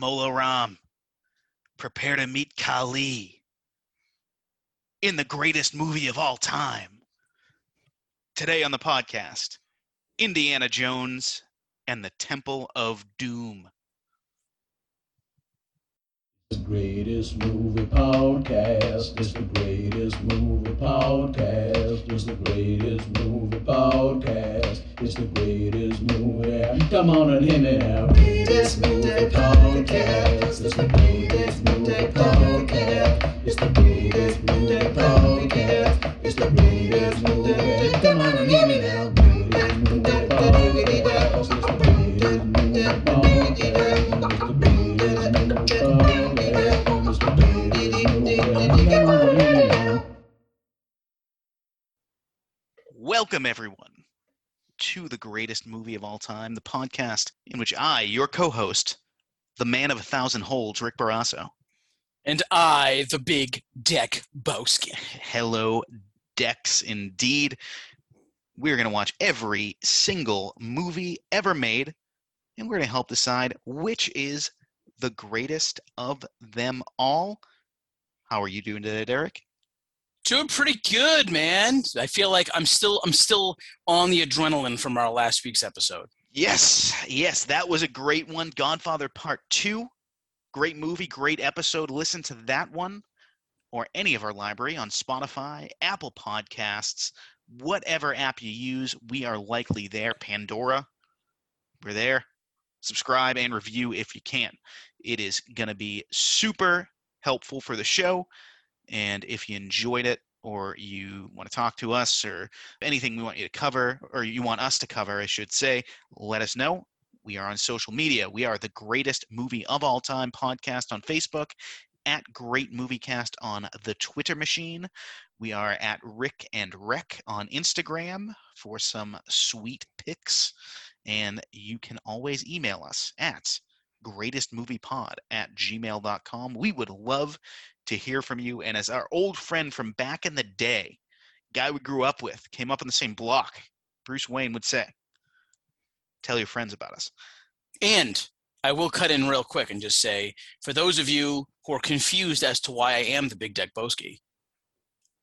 Mola Ram, prepare to meet Kali in the greatest movie of all time. Today on the podcast, Indiana Jones and the Temple of Doom. The greatest movie podcast. It's the greatest movie podcast. It's the greatest movie podcast. It's the greatest movie. Come on and hear me now. Greatest movie podcast. It's the greatest movie podcast. It's the greatest movie podcast. It's the greatest movie. Come Welcome, everyone, to the greatest movie of all time, the podcast in which I, your co host, the man of a thousand holds, Rick Barrasso, And I, the big Deck Bowski. hello, Dex, indeed. We're going to watch every single movie ever made, and we're going to help decide which is the greatest of them all. How are you doing today, Derek? Doing pretty good, man. I feel like I'm still I'm still on the adrenaline from our last week's episode. Yes, yes, that was a great one. Godfather Part 2. Great movie, great episode. Listen to that one or any of our library on Spotify, Apple Podcasts, whatever app you use. We are likely there. Pandora, we're there. Subscribe and review if you can. It is going to be super helpful for the show. And if you enjoyed it or you want to talk to us or anything we want you to cover or you want us to cover, I should say, let us know. We are on social media. We are the greatest movie of all time podcast on Facebook, at Great Moviecast on the Twitter machine. We are at Rick and Rec on Instagram for some sweet pics. And you can always email us at greatestmoviepod at gmail.com. We would love to hear from you. And as our old friend from back in the day, guy we grew up with, came up on the same block, Bruce Wayne would say, tell your friends about us. And I will cut in real quick and just say, for those of you who are confused as to why I am the big Deckbowski,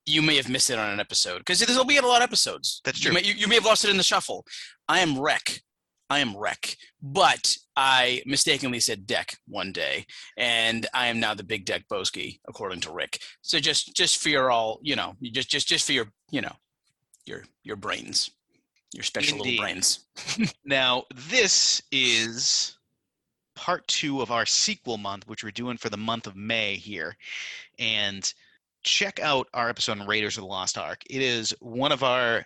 you may have missed it on an episode because there'll be a lot of episodes. That's You true. may, you, you may have lost it in the shuffle. I am Rec. I am Rec. But I mistakenly said Deck one day, and I am now the big Deckbowski, according to Rick. So just just for your all, you know, you just just just for your, you know, your your brains, your special Indeed. little brains. Now, this is part two of our sequel month, which we're doing for the month of May here. And check out our episode on Raiders of the Lost Ark. It is one of our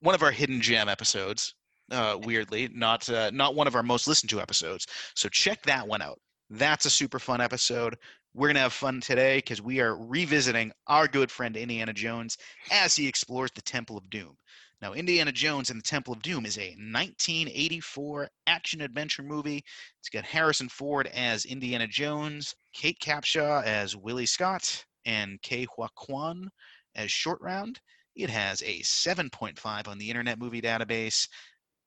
one of our hidden gem episodes. Uh, weirdly, not uh, not one of our most listened to episodes. So check that one out. That's a super fun episode. We're gonna have fun today because we are revisiting our good friend Indiana Jones as he explores the Temple of Doom. Now, Indiana Jones and the Temple of Doom is a 1984 action adventure movie. It's got Harrison Ford as Indiana Jones, Kate Capshaw as Willie Scott, and Ke Huy Quan as Short Round. It has a 7.5 on the Internet Movie Database,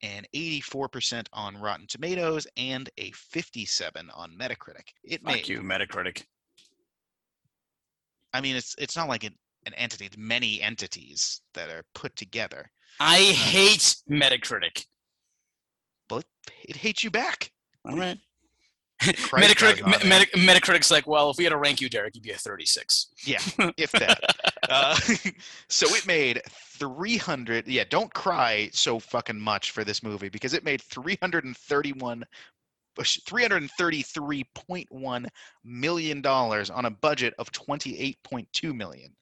an 84% on Rotten Tomatoes, and a 57 on Metacritic. It Fuck made, you, Metacritic. I mean, it's it's not like an, an entity; it's many entities that are put together. I uh, hate Metacritic. But it hates you back. All right. Metacritic, does on Me- there. Meta- Metacritic's like, well, if we had to rank you, Derek, you'd be a 36. Yeah, if that. Uh, so it made 300. Yeah, don't cry so fucking much for this movie because it made 331. 333.1 million dollars on a budget of 28.2 million.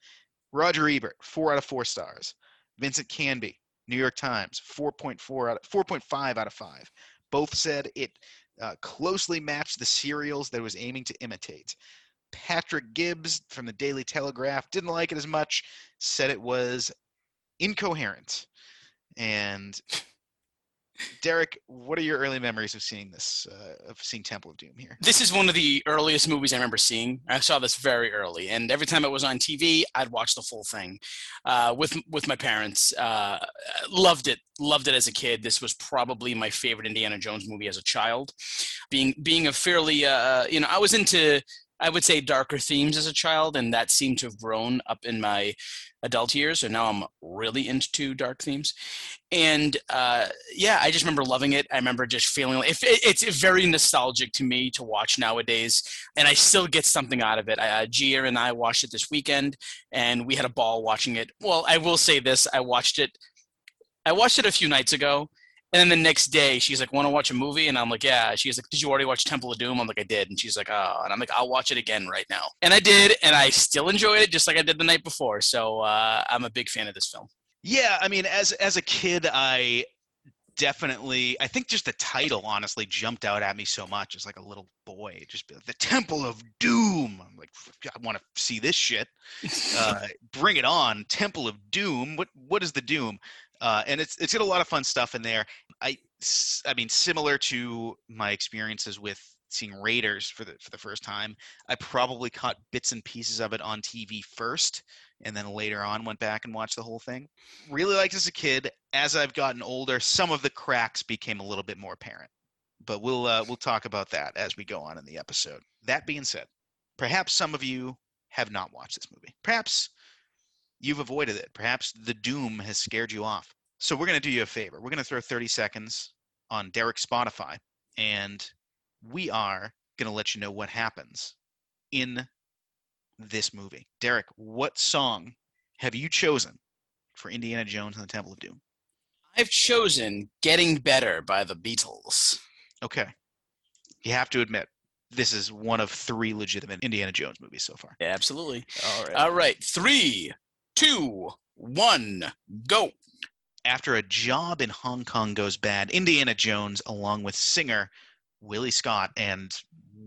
Roger Ebert, four out of four stars. Vincent Canby, New York Times, 4.4 out of 4.5 out of five. Both said it uh, closely matched the serials that it was aiming to imitate. Patrick Gibbs from the Daily Telegraph didn't like it as much, said it was incoherent. And Derek, what are your early memories of seeing this, uh, of seeing Temple of Doom here? This is one of the earliest movies I remember seeing. I saw this very early, and every time it was on TV, I'd watch the full thing uh, with with my parents. Uh, loved it, loved it as a kid. This was probably my favorite Indiana Jones movie as a child. Being being a fairly, uh, you know, I was into I would say darker themes as a child, and that seemed to have grown up in my adult years. So now I'm really into dark themes, and uh, yeah, I just remember loving it. I remember just feeling it's very nostalgic to me to watch nowadays, and I still get something out of it. Uh, Gia and I watched it this weekend, and we had a ball watching it. Well, I will say this: I watched it. I watched it a few nights ago, and then the next day, she's like, "Want to watch a movie?" And I'm like, "Yeah." She's like, "Did you already watch Temple of Doom?" I'm like, "I did." And she's like, "Oh," and I'm like, "I'll watch it again right now." And I did, and I still enjoyed it just like I did the night before. So uh, I'm a big fan of this film. Yeah, I mean, as as a kid, I definitely i think just the title honestly jumped out at me so much as like a little boy just the temple of doom i'm like i want to see this shit uh, bring it on temple of doom what what is the doom uh, and it's it's got a lot of fun stuff in there. I I mean, similar to my experiences with seeing Raiders for the for the first time, I probably caught bits and pieces of it on TV first, and then later on went back and watched the whole thing. Really liked as a kid. As I've gotten older, some of the cracks became a little bit more apparent. But we'll uh, we'll talk about that as we go on in the episode. That being said, perhaps some of you have not watched this movie. Perhaps you've avoided it. Perhaps the doom has scared you off. So we're going to do you a favor. We're going to throw 30 seconds on Derek Spotify, and we are going to let you know what happens in this movie. Derek, what song have you chosen for Indiana Jones and the Temple of Doom? I've chosen Getting Better by the Beatles. Okay. You have to admit, this is one of three legitimate Indiana Jones movies so far. Yeah, absolutely. All right. All right. Three, two, one, go. After a job in Hong Kong goes bad, Indiana Jones, along with singer Willie Scott and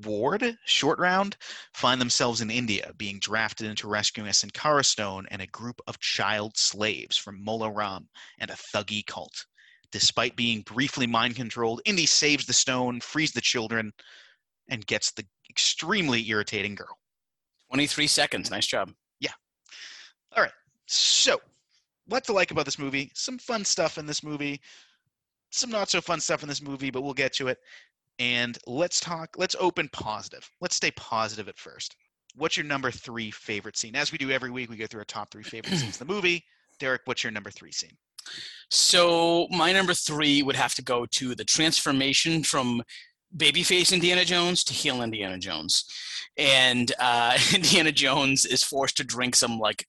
Ward, short round, find themselves in India, being drafted into rescuing a Sankara stone and a group of child slaves from Mola Ram and a Thuggee cult. Despite being briefly mind controlled, Indy saves the stone, frees the children, and gets the extremely irritating girl. 23 seconds. Nice job. All right. So, what to like about this movie? Some fun stuff in this movie, some not so fun stuff in this movie, but we'll get to it. And let's talk, let's open positive. Let's stay positive at first. What's your number three favorite scene? As we do every week, we go through our top three favorite scenes in the movie. Derek, what's your number three scene? So my number three would have to go to the transformation from babyface Indiana Jones to heel Indiana Jones, and uh, Indiana Jones is forced to drink some like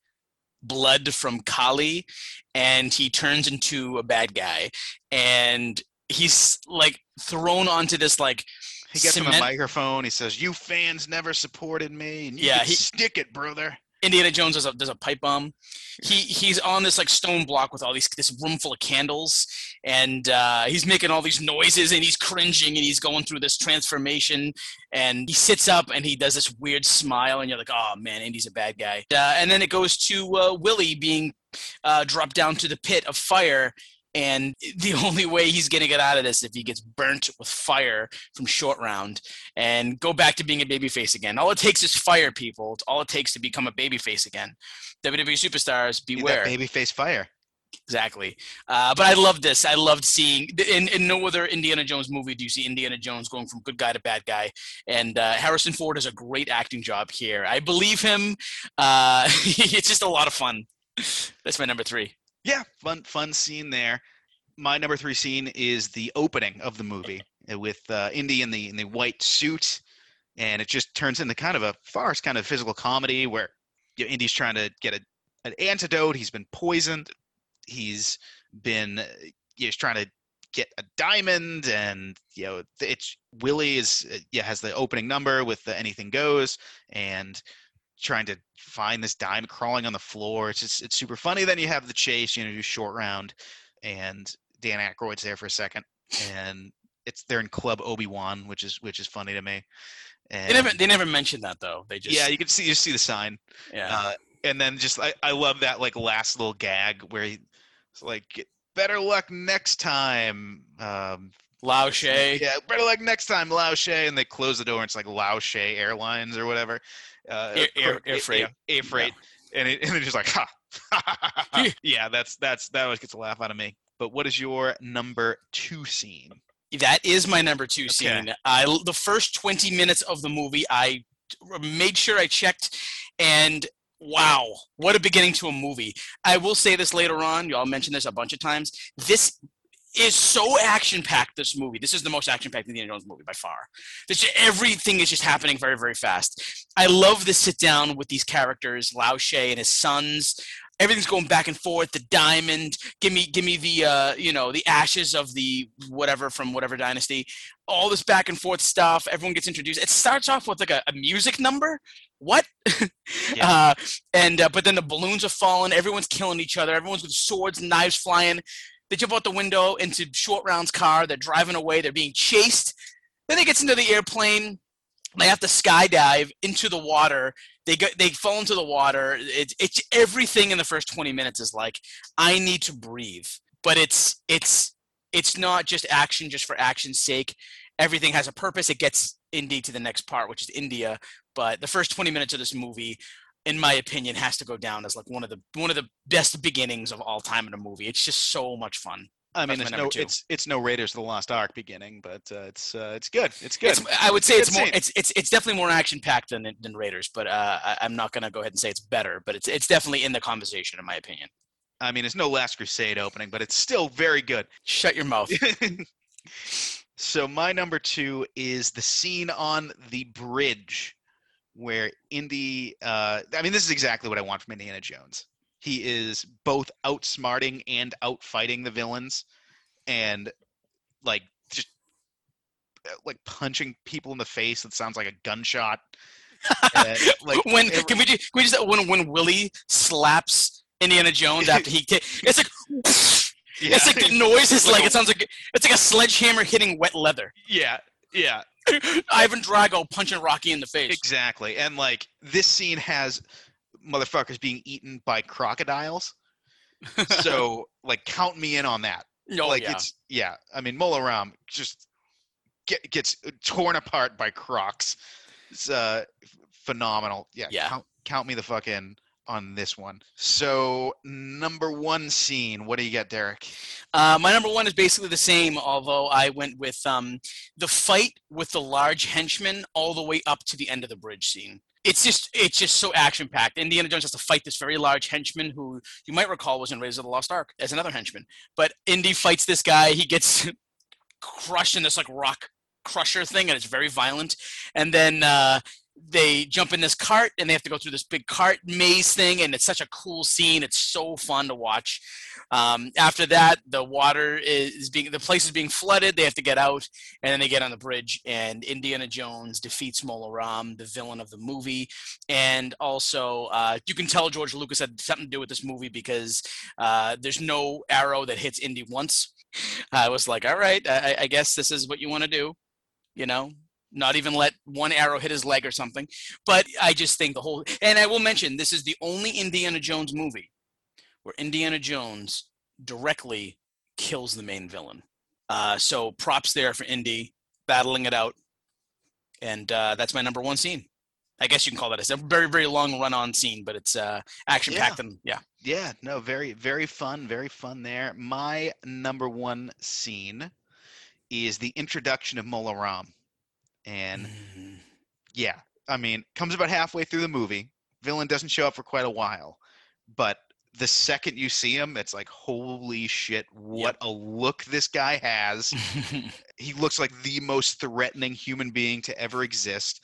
blood from Kali, and he turns into a bad guy, and he's like thrown onto this like He gets him a microphone. He says, "You fans never supported me, and you Yeah, he- stick it, brother." Indiana Jones does a, does a pipe bomb. He he's on this like stone block with all these this room full of candles, and uh, he's making all these noises and he's cringing and he's going through this transformation. And he sits up and he does this weird smile, and you're like, oh man, Indy's a bad guy. Uh, and then it goes to uh, Willie being uh, dropped down to the pit of fire. And the only way he's going to get out of this if he gets burnt with fire from short round and go back to being a babyface again. All it takes is fire, people. It's all it takes to become a babyface again. WWE superstars, beware. babyface fire. Exactly. Uh, but I love this. I loved seeing in, in no other Indiana Jones movie do you see Indiana Jones going from good guy to bad guy. And uh, Harrison Ford does a great acting job here. I believe him. Uh, it's just a lot of fun. That's my number three. Yeah, fun fun scene there. My number three scene is the opening of the movie with uh, Indy in the in the white suit, and it just turns into kind of a farce, kind of physical comedy where you know, Indy's trying to get a, an antidote. He's been poisoned. He's been uh, he's trying to get a diamond, and you know it's Willie is uh, yeah has the opening number with the anything goes, and trying to find this diamond crawling on the floor. It's just it's super funny. Then you have the chase, you know, do short round, and Dan Aykroyd's there for a second, and it's they're in Club Obi Wan, which is which is funny to me. And, They never they never mentioned that though. They just yeah, you can see you see the sign, yeah. uh, and then just I, I love that like last little gag where he, it's like better luck next time. Um, Lao Che. yeah, better luck next time, Lao Che. And they close the door and it's like Lao Che Airlines or whatever. Uh, Air- air- air freight. Yeah, air freight. And, it, and they're just like, ha. yeah, that's that's that always gets a laugh out of me. But what is your number two scene? That is my number two Okay. scene. I the first twenty minutes of the movie, I made sure I checked, and wow, what a beginning to a movie! I will say this later on. Y'all mentioned this a bunch of times. This is so action packed. This movie. This is the most action packed Indiana Jones movie by far. This everything is just happening very very fast. I love the sit down with these characters, Lao Che and his sons. Everything's going back and forth. The diamond, give me, give me the, uh, you know, the ashes of the whatever from whatever dynasty. All this back and forth stuff. Everyone gets introduced. It starts off with like a, a music number. What? Yeah. uh, and uh, but then the balloons are falling. Everyone's killing each other. Everyone's with swords, and knives flying. They jump out the window into Short Round's car. They're driving away. They're being chased. Then they gets into the airplane. They have to skydive into the water. They go, they fall into the water. It's it's everything in the first 20 minutes is like I need to breathe. But it's it's it's not just action just for action's sake. Everything has a purpose. It gets Indy to the next part, which is India. But the first 20 minutes of this movie, in my opinion, has to go down as like one of the one of the best beginnings of all time in a movie. It's just so much fun. I mean, it's no, two. it's it's no Raiders of the Lost Ark beginning, but uh, it's uh, it's good. It's good. It's, I would say it's more. scene. It's it's it's definitely more action packed than than Raiders, but uh, I, I'm not gonna go ahead and say it's better. But it's it's definitely in the conversation, in my opinion. I mean, it's no Last Crusade opening, but it's still very good. Shut your mouth. so my number two is the scene on the bridge where Indy. Uh, I mean, this is exactly what I want from Indiana Jones. He is both outsmarting and outfighting the villains, and like just uh, like punching people in the face that sounds like a gunshot. And, like when can we do? Can we just when when Willie slaps Indiana Jones after he it's like yeah, it's like the noise is Like like a- it sounds like it's like a sledgehammer hitting wet leather. yeah, yeah. Ivan Drago punching Rocky in the face. Exactly. And like this scene has motherfuckers being eaten by crocodiles. So like count me in on that. No, like Oh, yeah. it's yeah. I mean Mola Ram just get, gets torn apart by crocs. It's uh phenomenal. Yeah. Yeah. Count, count me the fuck in on this one. So number one scene. What do you got, Derek? Uh, my number one is basically the same, although I went with um, the fight with the large henchman all the way up to the end of the bridge scene. It's just it's just so action packed. Indiana Jones has to fight this very large henchman who you might recall was in Raiders of the Lost Ark as another henchman. But Indy fights this guy. He gets crushed in this like rock crusher thing, and it's very violent. And then uh, they jump in this cart, and they have to go through this big cart maze thing, and it's such a cool scene. It's so fun to watch. Um, after that, the water is being the place is being flooded. They have to get out, and then they get on the bridge. And Indiana Jones defeats Mola Ram, the villain of the movie. And also, uh, you can tell George Lucas had something to do with this movie because uh, there's no arrow that hits Indy once. I was like, all right, I, I guess this is what you want to do, you know. Not even let one arrow hit his leg or something. But I just think the whole, and I will mention, this is the only Indiana Jones movie where Indiana Jones directly kills the main villain. Uh, so props there for Indy battling it out, and uh, that's my number one scene. I guess you can call that a very very long run on scene, but it's uh, action packed and yeah. Yeah, no, very, very fun, very fun there. My number one scene is the introduction of Mola Ram. And Mm. yeah, I mean, comes about halfway through the movie. Villain doesn't show up for quite a while. But the second you see him, it's like, holy shit, what a look this guy has. he looks like the most threatening human being to ever exist.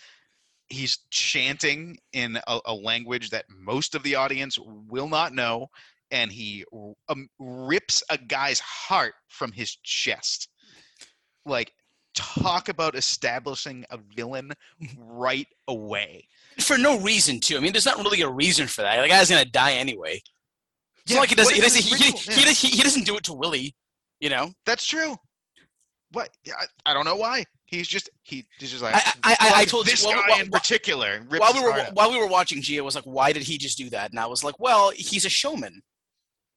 He's chanting in a, a language that most of the audience will not know, and he um, rips a guy's heart from his chest. Like, talk about establishing a villain mm-hmm. right away. for no reason too. I mean, there's not really a reason for that. The guy's gonna die anyway. It's Yeah, not like he doesn't. He doesn't. He, he, Yeah. he, does- he, he doesn't do it to Willie. You know. That's true. What? Yeah, I, I don't know why. He's just he, he's just like I I, I, I told this you while, guy while- in particular. while we were while we were watching. Gia was like, "Why did he just do that?" And I was like, "Well, he's a showman.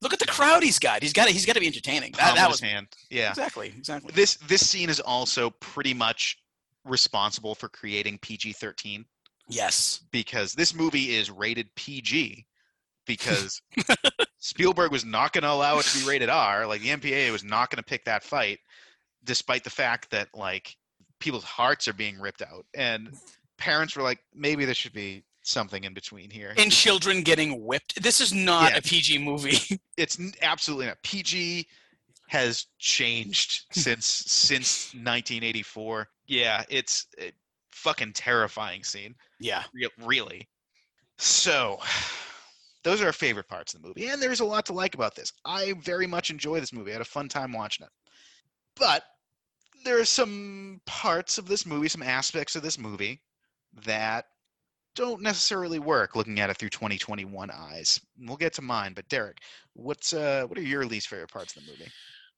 Look at the crowd he's got. He's got. He's got to be entertaining. That, that was his hand. Yeah. exactly exactly. This this scene is also pretty much responsible for creating PG-13 Yes. because this movie is rated PG because Spielberg was not going to allow it to be rated R. Like the MPAA was not going to pick that fight, despite the fact that like people's hearts are being ripped out, and parents were like, maybe this should be something in between here. And children getting whipped. This is not Yeah. a PG movie. it's absolutely not. PG has changed since since 1984. Yeah, it's a fucking terrifying scene. yeah. Re- really. So, those are our favorite parts of the movie, and there's a lot to like about this. I very much enjoy this movie. I had a fun time watching it. But there are some parts of this movie, some aspects of this movie that don't necessarily work looking at it through 2021 eyes. We'll get to mine, but Derek, what's uh what are your least favorite parts of the movie?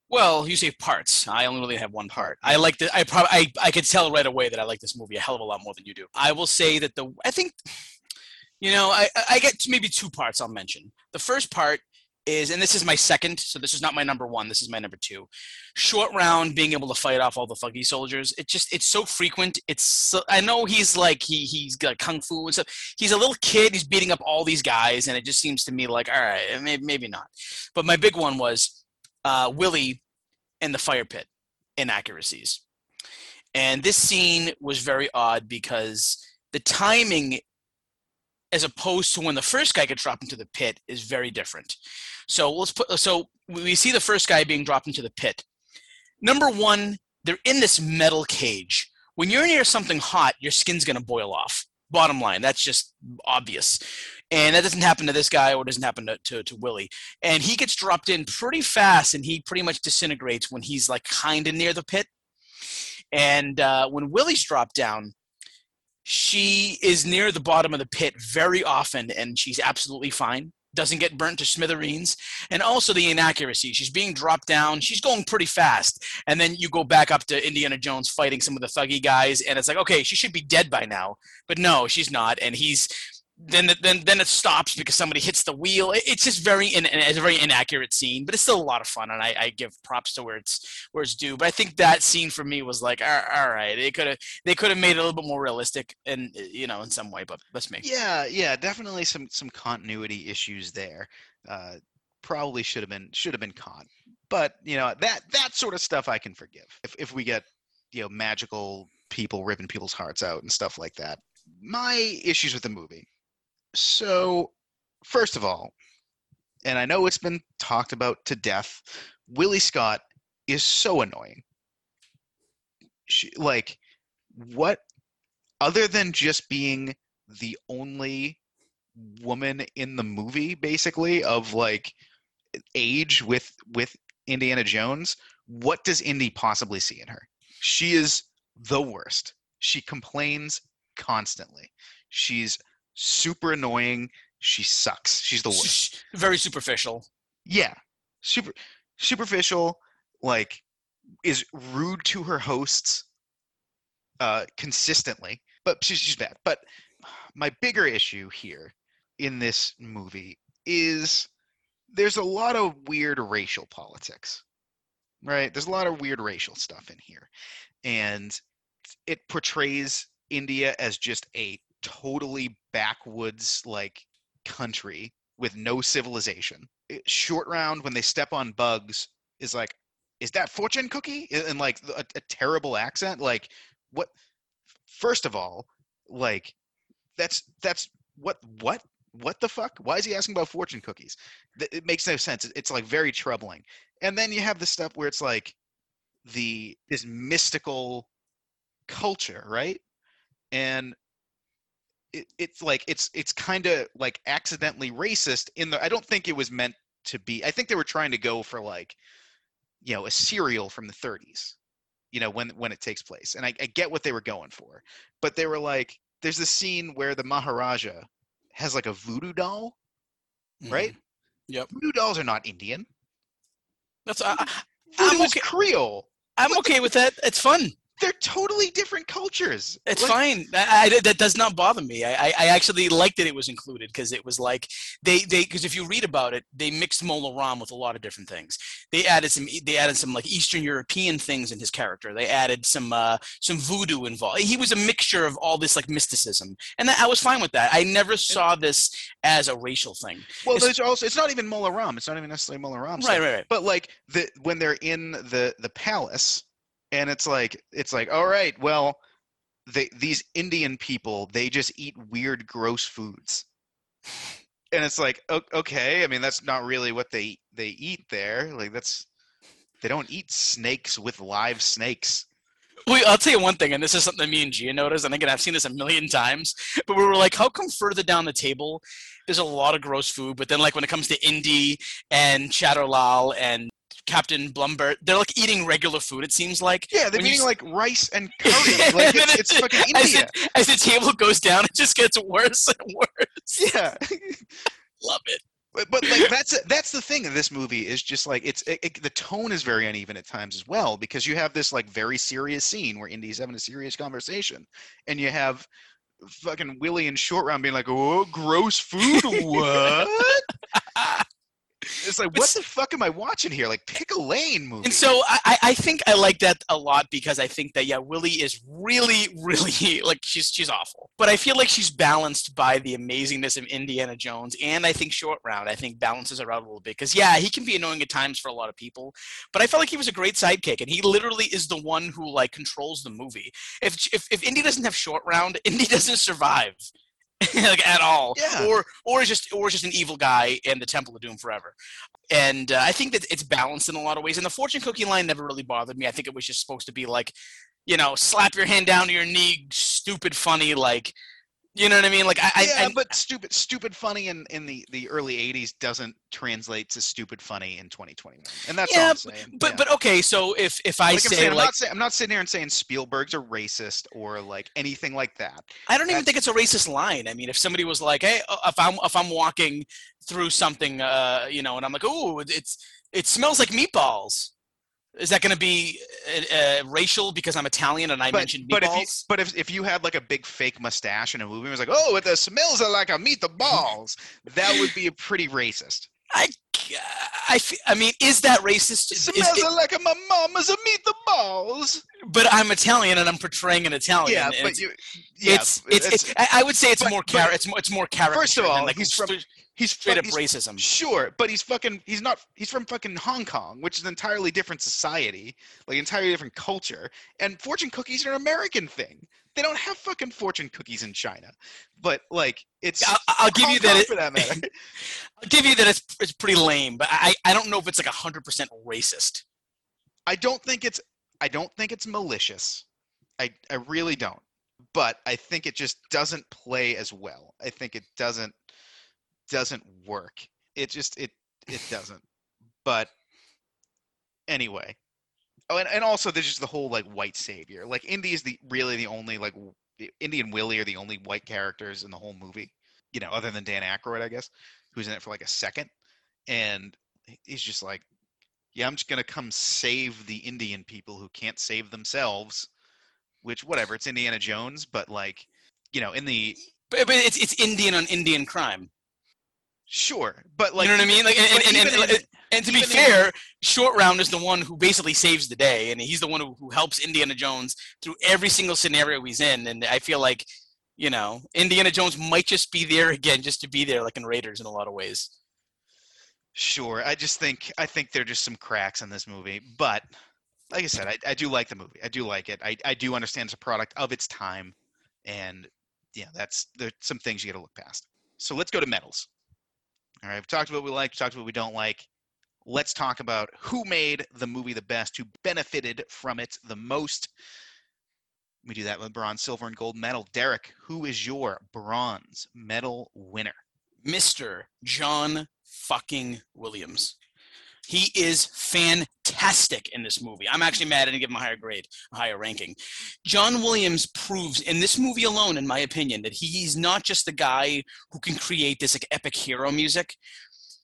Well, you say parts. I only really have one part. I like the. I probably. I, I could tell right away that I like this movie a hell of a lot more than you do. I will say that the. I think, you know, I I get maybe two parts. I'll mention the first part is, and this is my second, so this is not my number one. This is my number two. Short round, being able to fight off all the Thuggee soldiers. It just it's so frequent. It's so, I know he's like he he's got kung fu and stuff. He's a little kid. He's beating up all these guys, and it just seems to me like all right, maybe maybe not. But my big one was uh, Willie and the fire pit inaccuracies. And this scene was very odd because the timing, as opposed to when the first guy gets dropped into the pit, is very different. So let's put so we see the first guy being dropped into the pit. Number one, they're in this metal cage. When you're near something hot, your skin's gonna boil off. Bottom line, that's just obvious. And that doesn't happen to this guy or doesn't happen to, to, to Willie and he gets dropped in pretty fast and he pretty much disintegrates when he's like kind of near the pit and uh, when willie's dropped down she is near the bottom of the pit very often and she's absolutely fine. Doesn't get burnt to smithereens. And also the inaccuracy. She's being dropped down. She's going pretty fast. And then you go back up to indiana jones fighting some of the Thuggee guys and it's like okay she should be dead by now. But no she's not. And he's then then then it stops because somebody hits the wheel. It- It's just very in, it's a very inaccurate scene, but it's still a lot of fun, and I, I give props to where it's where it's due. But I think that scene for me was like, all, all right, they could have they could have made it a little bit more realistic, and you know, in some way. But that's me. Yeah, yeah, definitely some some continuity issues there. Uh, probably should have been should have been caught, but you know that that sort of stuff I can forgive. If if we get you know magical people ripping people's hearts out and stuff like that. My issues with the movie. So, first of all, and I know it's been talked about to death, Willie Scott is so annoying. She, like, what other than just being the only woman in the movie basically of like age with with Indiana Jones what does Indy possibly see in her? She is the worst. She complains constantly. She's super annoying. She sucks. She's the worst. Very superficial. yeah. Super superficial like is rude to her hosts uh consistently but she's, she's bad. But my bigger issue here in this movie is there's a lot of weird racial politics right? There's a lot of weird racial stuff in here. And it portrays india as just a totally backwoods like country with no civilization. Short round when they step on bugs is like is that fortune cookie? In like a, a terrible accent like what first of all like that's that's what what what the fuck? Why is he asking about fortune cookies? It makes no sense. It's like very troubling. And then you have the stuff where it's like the this mystical culture right? And it, it's like it's it's kind of like accidentally racist in the i don't think it was meant to be i think they were trying to go for like you know a serial from the 30s you know when when it takes place and I, I get what they were going for but they were like there's this scene where the maharaja has like a voodoo doll Right? Mhm. Yep. voodoo dolls are not indian That's I, I'm okay. creole I'm okay with that. It's fun. They're totally different cultures. It's Like, fine. I, I- that does not bother me. I, I- actually liked that it was included because it was like they they because if you read about it, they mixed Mola Ram with a lot of different things. They added some they added some like Eastern European things in his character. They added some uh, some voodoo involved. He was a mixture of all this like mysticism, and that, I was fine with that. I never saw this as a racial thing. Well, It's- there's also it's not even Mola Ram. It's not even necessarily Mola Ram. Right, right, right. But like the when they're in the the palace, and it's like it's like all right, well, they these Indian people they just eat weird, gross foods, and it's like okay, I mean that's not really what they they eat there. Like that's they don't eat snakes with live snakes. Wait, I'll tell you one thing, and this is something me and Gia noticed, and again, I've seen this a million times, but we were like, how come further down the table, there's a lot of gross food, but then like when it comes to Indy and Chattar Lal and Captain Blumburtt, they're like eating regular food, it seems like. Yeah, they're When eating like rice and curry. Like And it's, it's fucking as India. the, as the table goes down, it just gets worse and worse. Yeah. Love it. But, but like that's that's the thing of this movie is just like it's it, it- the tone is very uneven at times as well because you have this like very serious scene where Indy's having a serious conversation and you have fucking Willie and Short Round being like, "Oh, gross food, what?" It's like, what the fuck am I watching here? Like, pick a lane movie. And so I, I- think I like that a lot because I think that yeah, Willie is really, really like she's she's awful. But I feel like she's balanced by the amazingness of Indiana Jones, and I think Short Round I think balances her out a little bit because yeah, he can be annoying at times for a lot of people, but I felt like he was a great sidekick, and he literally is the one who like controls the movie. If if if Indy doesn't have Short Round, Indy doesn't survive. like at all, Yeah. or or is just or is just an evil guy in the Temple of Doom forever and uh, I think that it's balanced in a lot of ways. And the fortune cookie line never really bothered me. I think it was just supposed to be like, you know, slap your hand down to your knee, stupid, funny, like, you know what I mean? Like, I, yeah, I, I but stupid, stupid funny in, in the, the early '80s doesn't translate to stupid funny in 2021, and that's all Yeah, I'm saying. but yeah. but okay. So if if I like I'm say saying, I'm like, not saying I'm not sitting here and saying Spielberg's a racist or like anything like that. I don't even think it's a racist line. I mean, if somebody was like, hey, if I'm if I'm walking through something, uh, you know, and I'm like, oh, it's it smells like meatballs. Is that going to be uh, uh, racial because I'm Italian and I but, mentioned but if you meatballs? but if, if you had like a big fake mustache in a movie and was like, oh, it smells like a meat the balls, that would be a pretty racist. I, I, I mean, is that racist? It smells is- like a my mama's a meat the balls. but I'm Italian and I'm portraying an Italian. Yeah, but it's, you, yeah, it's, it's, it's, I I would say it's but- more char- it's more it's more character. First of all, like he's from- he's straight up he's- racism. Sure, but he's fucking he's not he's from fucking Hong Kong, which is an entirely different society, like entirely different culture. And fortune cookies are an American thing. They don't have fucking fortune cookies in China. But like it's I'll, I'll give Hong you that. It, for that matter. I'll give you that it's it's pretty lame, but I I don't know if it's like hundred percent racist. I don't think it's I don't think it's malicious. I I really don't. But I think it just doesn't play as well. I think it doesn't doesn't work. It just it it doesn't. But anyway. Oh, and, and also there's just the whole like white savior. Like Indy is the really the only like Indy and Willie are the only white characters in the whole movie. You know, other than Dan Aykroyd, I guess, who's in it for like a second. And he's just like yeah, I'm just gonna come save the Indian people who can't save themselves. Which, whatever, it's Indiana Jones, but like, you know, in the But, but it's it's Indian on Indian crime. Sure, but like, you know what I mean? Like, and, and, and, and, in- and to be in- fair, Short Round is the one who basically saves the day, and he's the one who, who helps Indiana Jones through every single scenario he's in. And I feel like, you know, Indiana Jones might just be there again, just to be there, like in Raiders, in a lot of ways. Sure, I just think I think there are just some cracks in this movie, but like I said, I, I do like the movie. I do like it. I, I do understand it's a product of its time, and yeah, that's there's some things you got to look past. So let's go to medals. All right, we've talked about what we like, talked about what we don't like. Let's talk about who made the movie the best, who benefited from it the most. We do that with bronze, silver, and gold medal. Derek, who is your bronze medal winner? Mr. John fucking Williams. He is fantastic in this movie. I'm actually mad I didn't give him a higher grade, a higher ranking. John Williams proves in this movie alone, in my opinion, that he's not just the guy who can create this like epic hero music.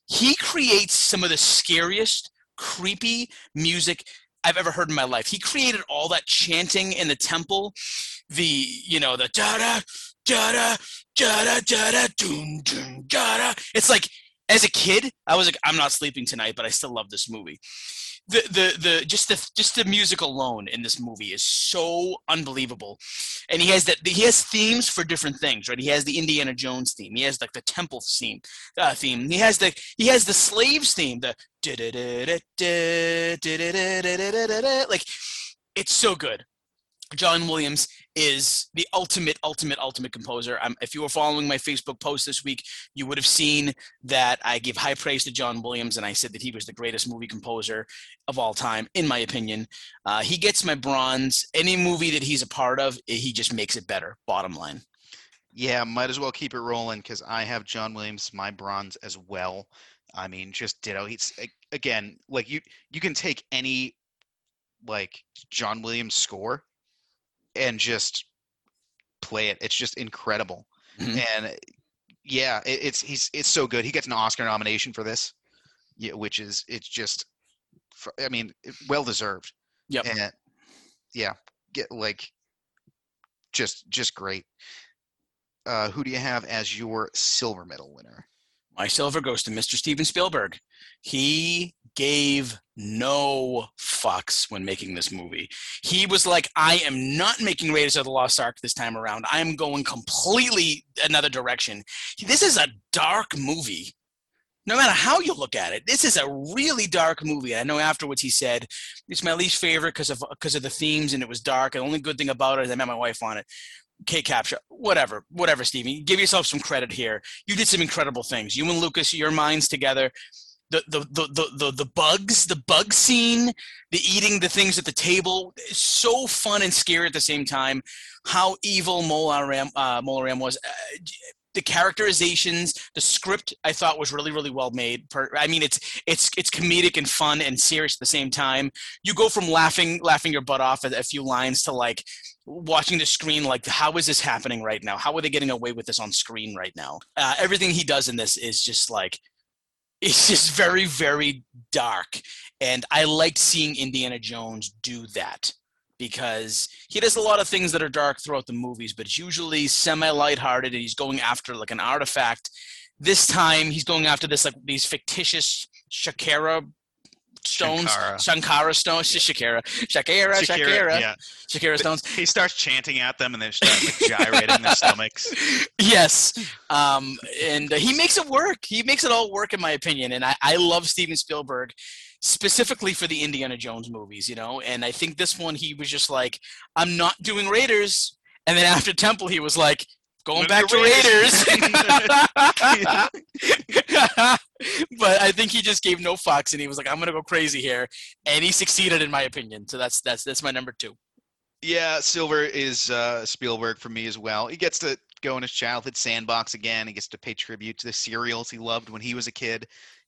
He creates some of the scariest, creepy music I've ever heard in my life. He created all that chanting in the temple, the you know the da da da da da da da da doom doom da da. It's like as a kid, I was like, I'm not sleeping tonight, but I still love this movie. The the the just the just the music alone in this movie is so unbelievable, and he has that he has themes for different things, right? He has the Indiana Jones theme, he has like the temple theme, uh, theme. He has the he has the slaves theme, the like it's so good. John Williams is the ultimate, ultimate, ultimate composer. Um, if you were following my Facebook post this week, you would have seen that I give high praise to John Williams, and I said that he was the greatest movie composer of all time, in my opinion. Uh, he gets my bronze. Any movie that he's a part of, he just makes it better. Bottom line. Yeah, might as well keep it rolling because I have John Williams my bronze as well. I mean, just ditto. He's again like you. You can take any like John Williams score and just play it. It's just incredible. Mm-hmm. And yeah, it, it's he's it's so good. He gets an Oscar nomination for this, yeah, which is it's just, I mean, well deserved. Yeah. And yeah, get like just just great. Uh, who do you have as your silver medal winner? My silver goes to Mr. Steven Spielberg. He gave no fucks when making this movie. He was like, I am not making Raiders of the Lost Ark this time around. I am going completely another direction. This is a dark movie. No matter how you look at it, this is a really dark movie. I know afterwards he said it's my least favorite because of because of the themes and it was dark. The only good thing about it is I met my wife on it. Kate Capshaw, whatever, whatever, Stevie. Give yourself some credit here. You did some incredible things. You and Lucas, your minds together. The, the the the the, the bugs, the bug scene, the eating the things at the table, so fun and scary at the same time. How evil Mola Ram, uh, Mola Ram was. Uh, the characterizations, the script, I thought was really, really well made. I mean, it's it's it's comedic and fun and serious at the same time. You go from laughing laughing your butt off at a few lines to like watching the screen like how is this happening right now? How are they getting away with this on screen right now? Uh, everything he does in this is just like it's just very very dark. And i liked seeing indiana jones do that because he does a lot of things that are dark throughout the movies but it's usually semi lighthearted and he's going after like an artifact. This time he's going after this like these fictitious shakara stones, Shankara, Shankara stones, Shakira, Shakira, Shakira, Shakira, yeah. Shakira stones. He starts chanting at them and then start like, gyrating their stomachs. Yes, um, and uh, he makes it work. He makes it all work, in my opinion. And I, I love Steven Spielberg specifically for the Indiana Jones movies, you know. And I think this one, he was just like, "I'm not doing Raiders." And then after Temple, he was like, going back to Raiders. but I think he just gave no fucks and he was like, I'm gonna go crazy here. And he succeeded in my opinion. So that's that's that's my number two. Yeah, Silver is uh, Spielberg for me as well. He gets to go in his childhood sandbox again. He gets to pay tribute to the serials he loved when he was a kid.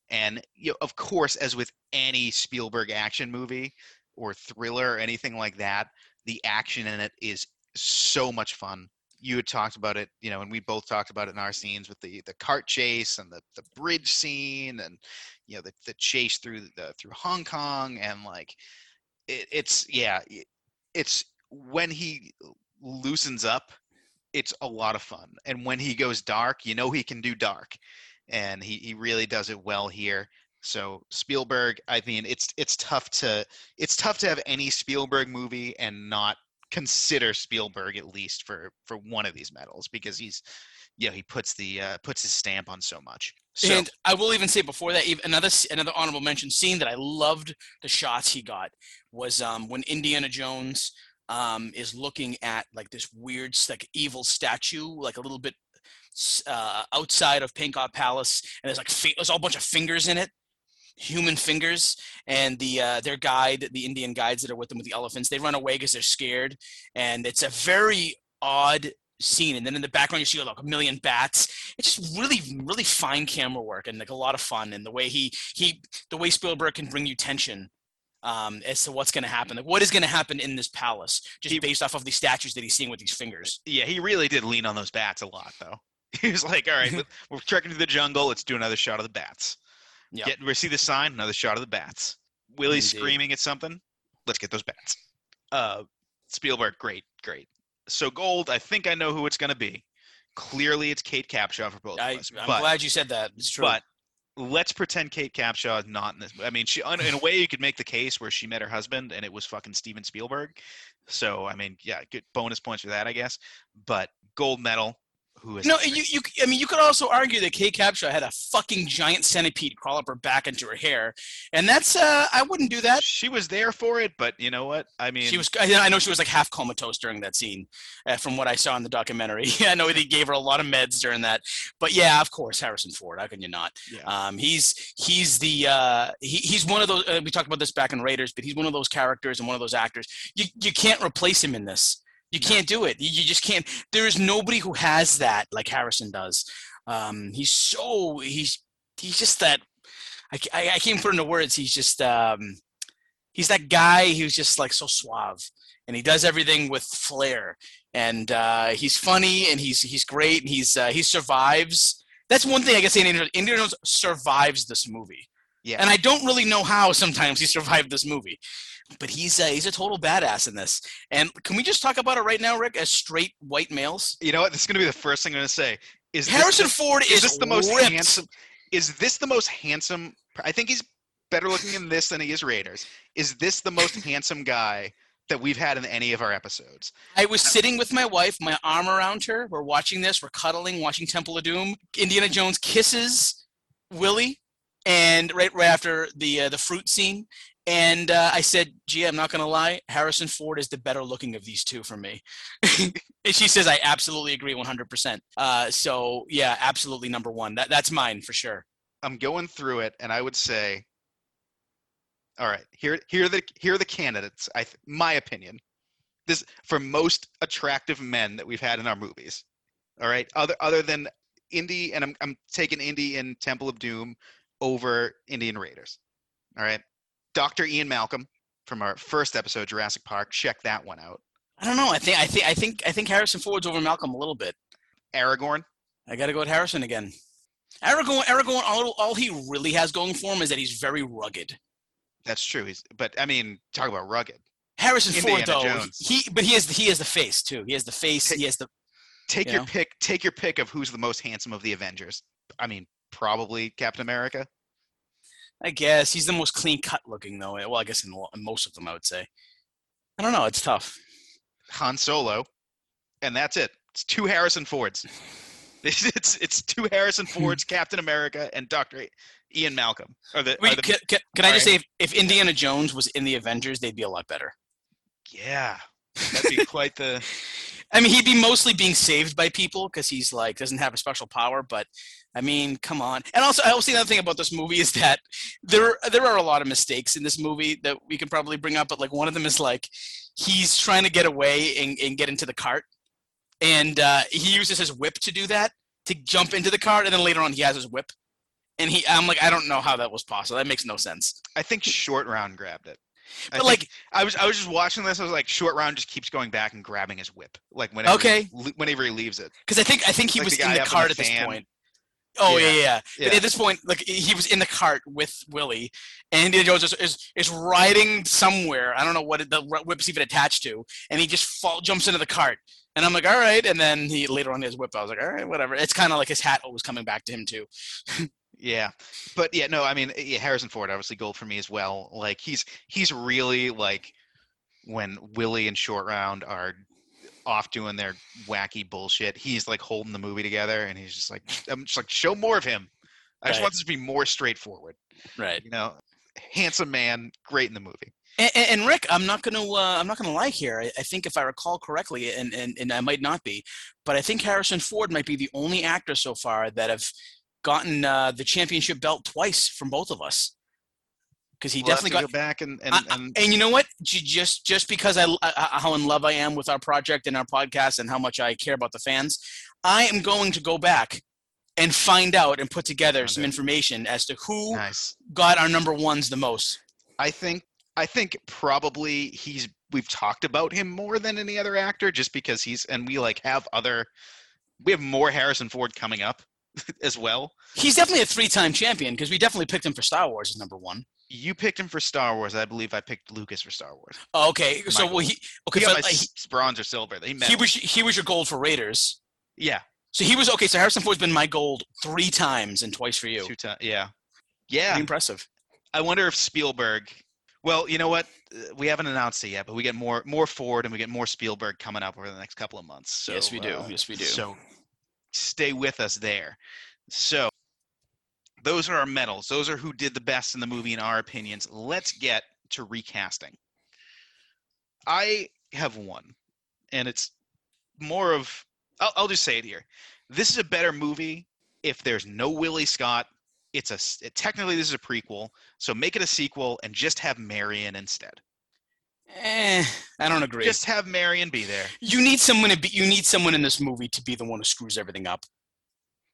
And you know, of course, as with any Spielberg action movie or thriller or anything like that, the action in it is so much fun you had talked about it, you know, and we both talked about it in our scenes with the the cart chase and the the bridge scene and you know the the chase through the through Hong Kong and like it, it's yeah, it's when he loosens up, it's a lot of fun. And when he goes dark, you know he can do dark. And he, he really does it well here. So Spielberg, I mean, it's it's tough to it's tough to have any Spielberg movie and not consider Spielberg at least for for one of these medals because he's you know he puts the uh, puts his stamp on so much. So, and I will even say before that, even another another honorable mention scene that I loved the shots he got was um, when Indiana Jones um, is looking at like this weird like evil statue, like a little bit uh, outside of Pankot Palace, and there's like there's a whole bunch of fingers in it, human fingers and the uh, their guide the indian guides that are with them with the elephants they run away because they're scared and it's a very odd scene and then in the background you see like a million bats. It's just really really fine camera work and like a lot of fun and the way he he the way spielberg can bring you tension um, as to what's going to happen like what is going to happen in this palace just he, based off of the statues that he's seeing with these fingers. Yeah he really did lean on those bats a lot though. He was like all right we're trekking through the jungle let's do another shot of the bats Yep. Get we see the sign, another shot of the bats. Willie's Indeed. screaming at something. let's get those bats. Uh, Spielberg, great, great. So gold, I think I know who it's going to be. Clearly, it's Kate Capshaw for both I, of us. I'm but, glad you said that. It's true. but let's pretend Kate Capshaw is not in this. I mean, she in a way you could make the case where she met her husband and it was fucking Steven Spielberg. So I mean, yeah, good bonus points for that, I guess. But gold medal. Who is no, you, you. I mean, you could also argue that Kate Capshaw had a fucking giant centipede crawl up her back into her hair, and that's. uh I wouldn't do that. She was there for it, but you know what? I mean, She was. I I know she was like half comatose during that scene, uh, from what I saw in the documentary. I know they gave her a lot of meds during that, but yeah, of course, Harrison Ford. How can you not? Yeah. Um, he's he's the uh, he, he's one of those. Uh, we talked about this back in Raiders, but he's one of those characters and one of those actors. You you can't replace him in this. You can't do it. You, just can't. There is nobody who has that like Harrison does. Um, he's so he's he's just that. I, I, I can't put into words. He's just um, he's that guy who's just like so suave, and he does everything with flair, and uh, he's funny and he's he's great. And he's uh, he survives. That's one thing I guess Indiana Jones, Indiana Jones survives this movie. Yeah. And I don't really know how sometimes he survived this movie, but he's uh, he's a total badass in this. And can we just talk about it right now, Rick? As straight white males, you know what? This is going to be the first thing I'm going to say. Is Harrison the- Ford is is, this the most ripped. handsome? Is this the most handsome? I think he's better looking in this than he is Raiders. Is this the most handsome guy that we've had in any of our episodes? I was sitting with my wife, my arm around her. We're watching this. We're cuddling, watching Temple of Doom. Indiana Jones kisses Willie, and right right after the uh, the fruit scene. And uh, I said, "Gee, I'm not gonna lie. Harrison Ford is the better looking of these two for me." and she says, "I absolutely agree, 100." Uh, so yeah, absolutely number one. That that's mine for sure. I'm going through it, and I would say, all right, here here are the here are the candidates. I th- my opinion. This for most attractive men that we've had in our movies. All right, other other than Indy, and I'm I'm taking Indy in Temple of Doom over Indian Raiders. All right, Dr. Ian Malcolm from our first episode, Jurassic Park. Check that one out. I don't know. I think I think I think I think Harrison Ford's over Malcolm a little bit. Aragorn. I got to go with Harrison again. Aragorn, Aragorn, all, all he really has going for him is that he's very rugged. That's true. He's but I mean, talk about rugged. Harrison Ford, though, Jones. he but he has he has the face too. He has the face. He has the Take You your know? pick. Take your pick of who's the most handsome of the Avengers. I mean, probably Captain America. I guess he's the most clean cut looking though. Well, I guess in, in most of them, I would say. I don't know. It's tough. Han Solo, and that's it. It's two Harrison Fords. It's it's, it's two Harrison Fords, Captain America, and Doctor Ian Malcolm. The, Wait, the can, can, can I just say, if, if Indiana Jones was in the Avengers, they'd be a lot better. yeah, that'd be quite the. I mean, he'd be mostly being saved by people because he's like doesn't have a special power. But I mean, come on. And also, I also another thing about this movie is that there there are a lot of mistakes in this movie that we can probably bring up. But like one of them is like he's trying to get away and, and get into the cart, and uh, he uses his whip to do that to jump into the cart, and then later on he has his whip. And he, I'm like, I don't know how that was possible. That makes no sense. I think Short Round grabbed it. I But think- like, I was I was just watching this. I was like, Short Round just keeps going back and grabbing his whip, like whenever Okay. he, whenever he leaves it. because I think I think he Like was the in the cart at this point. Oh yeah, Yeah. yeah. yeah. At this point, like he was in the cart with Willie, and Indiana Jones is, is is riding somewhere. I don't know what it, the whip's even attached to, and he just fall, jumps into the cart. And I'm like, all right. And then he later on his whip. I was like, all right, whatever. It's kind of like his hat always coming back to him too. Yeah, but yeah, no, I mean, eh, yeah, Harrison Ford obviously gold for me as well. Like he's he's really like when Willie and Short Round are off doing their wacky bullshit. He's like holding the movie together, and he's just like, I'm just like, show more of him. I just Right. want this to be more straightforward. Right. You know, handsome man, great in the movie. And, and and Rick, I'm not gonna uh, I'm not gonna lie here. I, I think if I recall correctly, and, and and I might not be, but I think Harrison Ford might be the only actor so far that have gotten uh, the championship belt twice from both of us. Because he We'll definitely got. go back and and, I- I- and and you know what? Just just because I, I how in love I am with our project and our podcast and how much I care about the fans, I am going to go back and find out and put together some information as to who nice. got our number ones the most. I think I think probably he's we've talked about him more than any other actor just because he's and we like have other we have more Harrison Ford coming up as well. He's definitely a three-time champion because we definitely picked him for Star Wars as number one. You picked him for Star Wars. I believe I picked Lucas for Star Wars. Oh, okay, so Michael. well, he okay, He so he, bronze or silver. He, he was he was your gold for Raiders. yeah, So he was okay. So Harrison Ford's been my gold three times and twice for you. two times. Yeah, Pretty yeah. impressive. I wonder if Spielberg. Well, you know what? Uh, We haven't announced it yet, but we get more more Ford and we get more Spielberg coming up over the next couple of months. So, yes, we do. uh, yes, we do. So stay with us there. So those are our medals. Those are who did the best in the movie in our opinions. Let's get to recasting. I have one, and it's more of I'll, I'll just say it here. This is a better movie if there's no Willie Scott. It's a s- technically this is a prequel, so make it a sequel and just have Marion instead. eh, I don't agree. Just have Marion be there. you need someone to be. You need someone in this movie to be the one who screws everything up.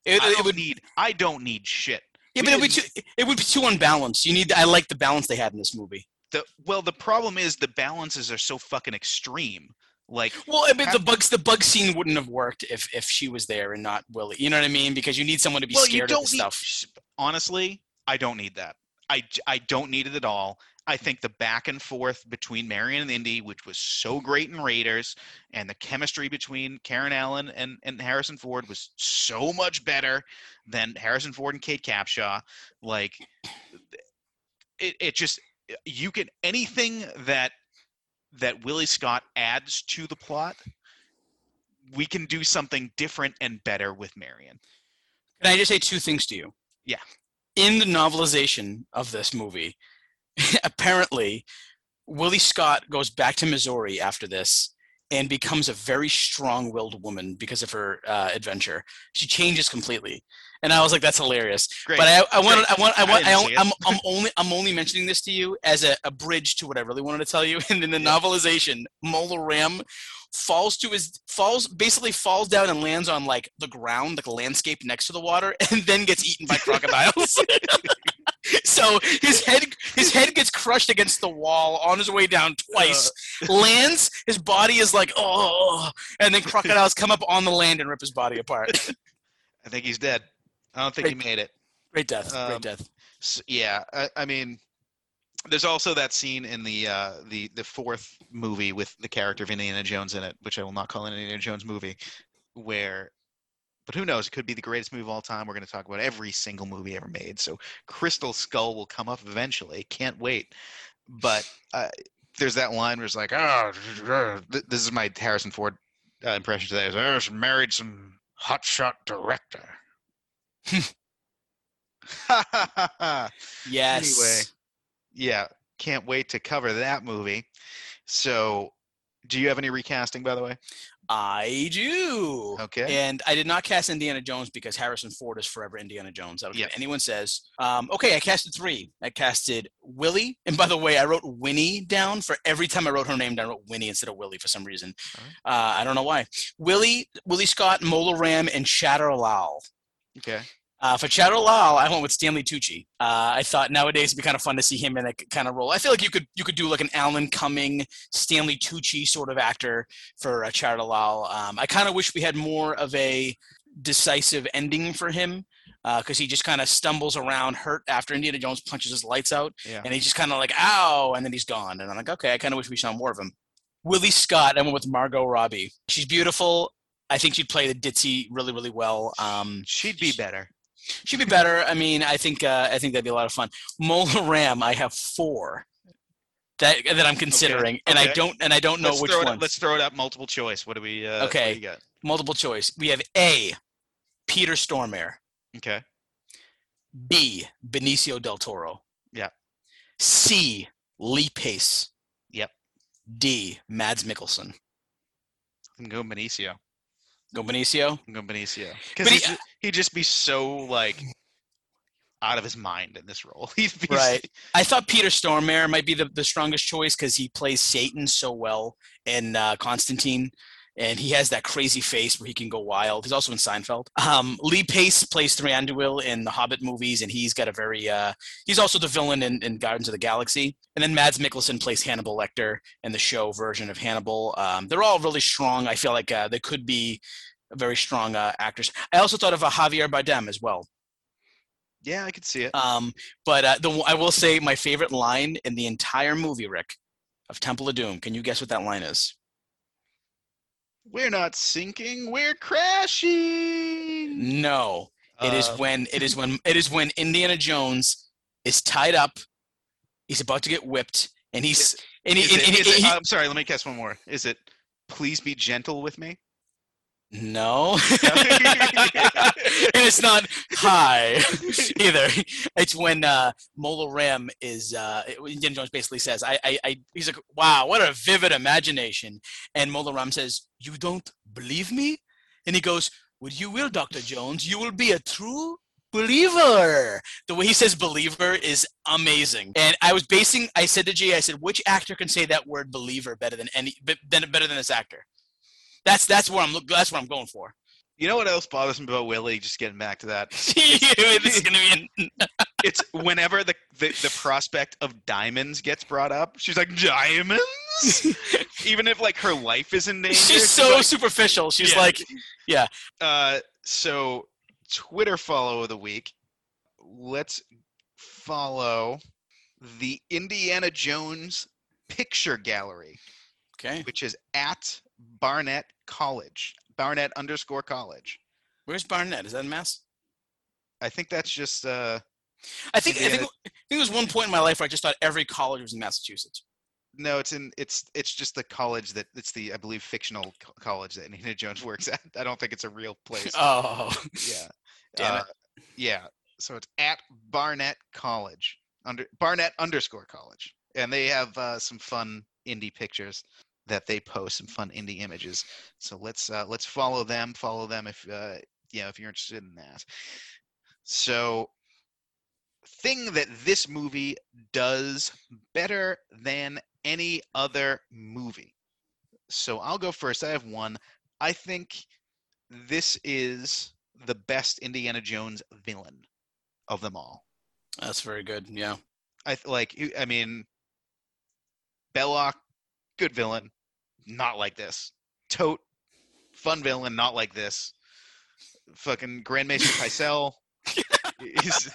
It, I it would. need. I don't need shit. Yeah, but it would, be too, it would be too unbalanced. You need. I like the balance they had in this movie. The well, the problem is the balances are so fucking extreme. Like Well, I mean, the bugs, the bug scene wouldn't have worked if if she was there and not Willie. You know what I mean? Because you need someone to be well, scared of need. stuff. Honestly, I don't need that. I I don't need it at all. I think the back and forth between Marion and Indy, which was so great in Raiders, and the chemistry between Karen Allen and, and Harrison Ford was so much better than Harrison Ford and Kate Capshaw. Like, it, it just you can anything that that Willie Scott adds to the plot, we can do something different and better with Marion. Can I just say two things to you? Yeah. In the novelization of this movie, apparently, Willie Scott goes back to Missouri after this and becomes a very strong-willed woman because of her uh, adventure. She changes completely, and I was like, "That's hilarious." Great. But I, I wanted, I want, I I want, I, it. am I'm only, I'm only mentioning this to you as a, a bridge to what I really wanted to tell you. And in the novelization, Mola Ram falls to his falls basically falls down and lands on like the ground, like a landscape next to the water, and then gets eaten by crocodiles. so his head his head gets crushed against the wall on his way down twice. lands, his body is like oh, and then crocodiles come up on the land and rip his body apart. I think he's dead. I don't think he made it. Great death, Um, great death. S yeah, I, I mean, there's also that scene in the uh, the the fourth movie with the character of Indiana Jones in it, which I will not call an Indiana Jones movie, where, but who knows? It could be the greatest movie of all time. We're going to talk about every single movie ever made. So Crystal Skull will come up eventually. Can't wait. But uh, there's that line where it's like, oh, this is my Harrison Ford uh, impression today. Is, "Oh, she married some hotshot director. Yes. Anyway, yeah, can't wait to cover that movie. So, do you have any recasting, by the way? I do. Okay. And I did not cast Indiana Jones because Harrison Ford is forever Indiana Jones. I don't care what anyone says. Um, okay, I casted three. I casted Willie. And by the way, I wrote Winnie down for every time I wrote her name down, I wrote Winnie instead of Willie for some reason. Alright. Uh, I don't know why. Willie, Willie Scott, Mola Ram, and Chattar Lal. Okay. Uh, for Chattar Lal, I went with Stanley Tucci. Uh, I thought nowadays it'd be kind of fun to see him in a kind of role. I feel like you could you could do like an Alan Cumming, Stanley Tucci sort of actor for uh, Chattar Lal. Um, I kind of wish we had more of a decisive ending for him because he just kind of stumbles around hurt after Indiana Jones punches his lights out, Yeah. and he's just kind of like ow, and then he's gone. And I'm like, okay, I kind of wish we saw more of him. Willie Scott, I went with Margot Robbie. She's beautiful. I think she'd play the ditzy really, really well. Um, She'd be better. She'd be better. I mean, I think uh, I think that'd be a lot of fun. Mola Ram, I have four that that I'm considering, and I don't and I don't know let's which one. Up, let's throw it up multiple choice. What do we? Uh, Okay. Do? Multiple choice. We have A. Peter Stormare. Okay. B. Benicio del Toro. Yeah. C. Lee Pace. Yep. D. Mads Mikkelsen. I'm going Benicio. Go Benicio. I'm Benicio. Because he- he'd, he'd just be so like out of his mind in this role. He'd be Right. I thought Peter Stormare might be the, the strongest choice because he plays Satan so well in uh, Constantine, and he has that crazy face where he can go wild. He's also in Seinfeld. Um, Lee Pace plays Thranduil in the Hobbit movies, and he's got a very uh, he's also the villain in, in Guardians of the Galaxy. And then Mads Mikkelsen plays Hannibal Lecter in the show version of Hannibal. Um, they're all really strong. I feel like uh, they could be very strong uh, actors. I also thought of uh, Javier Bardem as well. Yeah, I could see it. Um, but uh, the I will say my favorite line in the entire movie, Rick, of Temple of Doom. Can you guess what that line is? We're not sinking, we're crashing. No, it is Uh, when it is when it is when Indiana Jones is tied up. He's about to get whipped, and he's and he, is and- it- and it- he- I'm sorry, let me guess one more. Is it please be gentle with me? No. and it's not hi either. It's when uh, Mola Ram is, uh, Indiana Jones basically says, I, I, I, he's like, wow, what a vivid imagination. And Mola Ram says, You don't believe me? And he goes, Well, you will, Dr. Jones. You will be a true believer. The way he says believer is amazing. And I was basing, I said to G, I said, which actor can say that word believer better than any, be- better better than this actor? That's that's what I'm look- that's what I'm going for. You know what else bothers me about Willie? Just getting back to that. this is gonna be an, It's whenever the, the, the prospect of diamonds gets brought up, she's like, Diamonds? Even if like her life is in danger. she's so like, superficial. She's Yeah. like, yeah. uh so Twitter follow of the week. Let's follow the Indiana Jones picture gallery, okay, which is at Barnett College. Barnett underscore college. where's Barnett? Is that in Mass? I think that's just uh I think I think, Indiana- I think there was one point in my life where I just thought every college was in Massachusetts. no, it's in it's it's just the college that it's the I believe fictional co- college that Indiana Jones works at. I don't think it's a real place. Oh, yeah. Damn it. Uh, Yeah. So it's at Barnett College under Barnett underscore college, and they have uh, some fun Indy pictures that they post, some fun Indy images. So let's uh, let's follow them. Follow them if uh, know if you're interested in that. So thing that this movie does better than any other movie. So I'll go first. I have one. I think this is the best Indiana Jones villain of them all. that's very good. Yeah, I th- like. I mean, Belloc, good villain, not like this. Toht, fun villain, not like this. Fucking Grand Maester Pycelle, is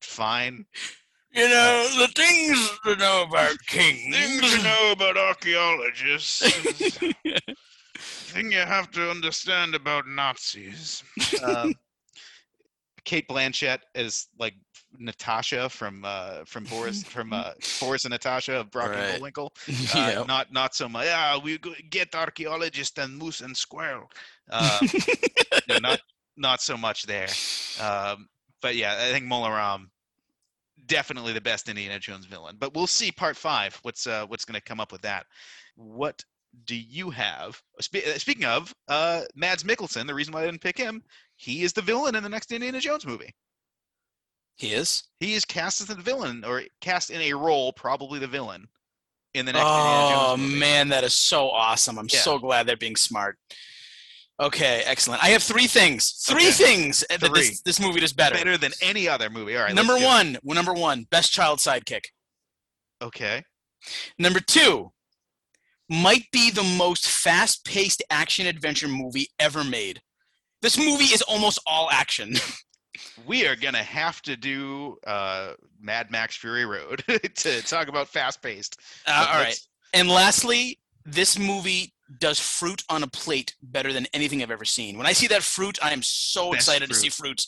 fine. you know the things to know about kings. Things to know about archaeologists. thing you have to understand about Nazis. Um, Cate Blanchett is like Natasha from uh, from Boris from uh, Boris and Natasha of Brock Right. and Bullwinkle. Uh, yeah. Not not so much. Yeah, we get archaeologists and moose and squirrel. Uh, no, not not so much there. Um, but yeah, I think Mola Ram definitely the best Indiana Jones villain. But we'll see part five. What's uh, what's going to come up with that? What do you have? Spe- uh, speaking of uh, Mads Mikkelsen, the reason why I didn't pick him, he is the villain in the next Indiana Jones movie. He is. He is cast as the villain, or cast in a role, probably the villain, in the next Oh man, that is so awesome. I'm Yeah. so glad they're being smart. Okay, excellent. I have three things. Three Okay. things uh, that this, this movie does better. Better than any other movie. All right. number let's do it. one, well, number one, best child sidekick. Okay. Number two, might be the most fast-paced action adventure movie ever made. This movie is almost all action. we are gonna have to do uh, Mad Max Fury Road to talk about fast paced. Uh, all right. And lastly, this movie does fruit on a plate better than anything I've ever seen. When I see that fruit, I am so Best excited to see fruit.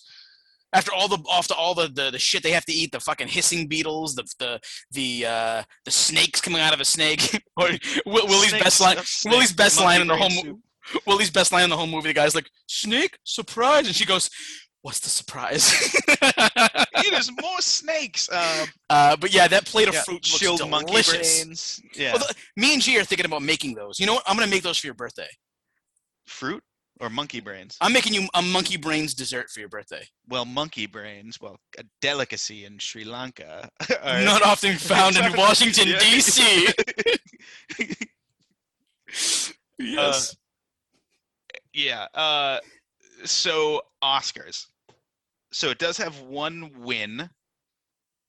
After all the after all the, the the shit they have to eat, the fucking hissing beetles, the the the uh, the snakes coming out of a snake, or Will- Willie's best line. Willie's best line in the whole mo- Willie's best line in the whole movie. The guy's like, "Snake, surprise!" and she goes, "What's the surprise?" Eat us more snakes. Um, uh, but yeah, that plate of yeah, fruit looks monkey delicious. brains. Yeah, Well, the- me and G are thinking about making those. You know what? I'm gonna make those for your birthday. fruit or monkey brains. I'm making you a monkey brains dessert for your birthday. Well, monkey brains. Well, a delicacy in Sri Lanka. are- Not often found in Washington Yeah. D.C. yes. yeah. Uh, so Oscars. So it does have one win,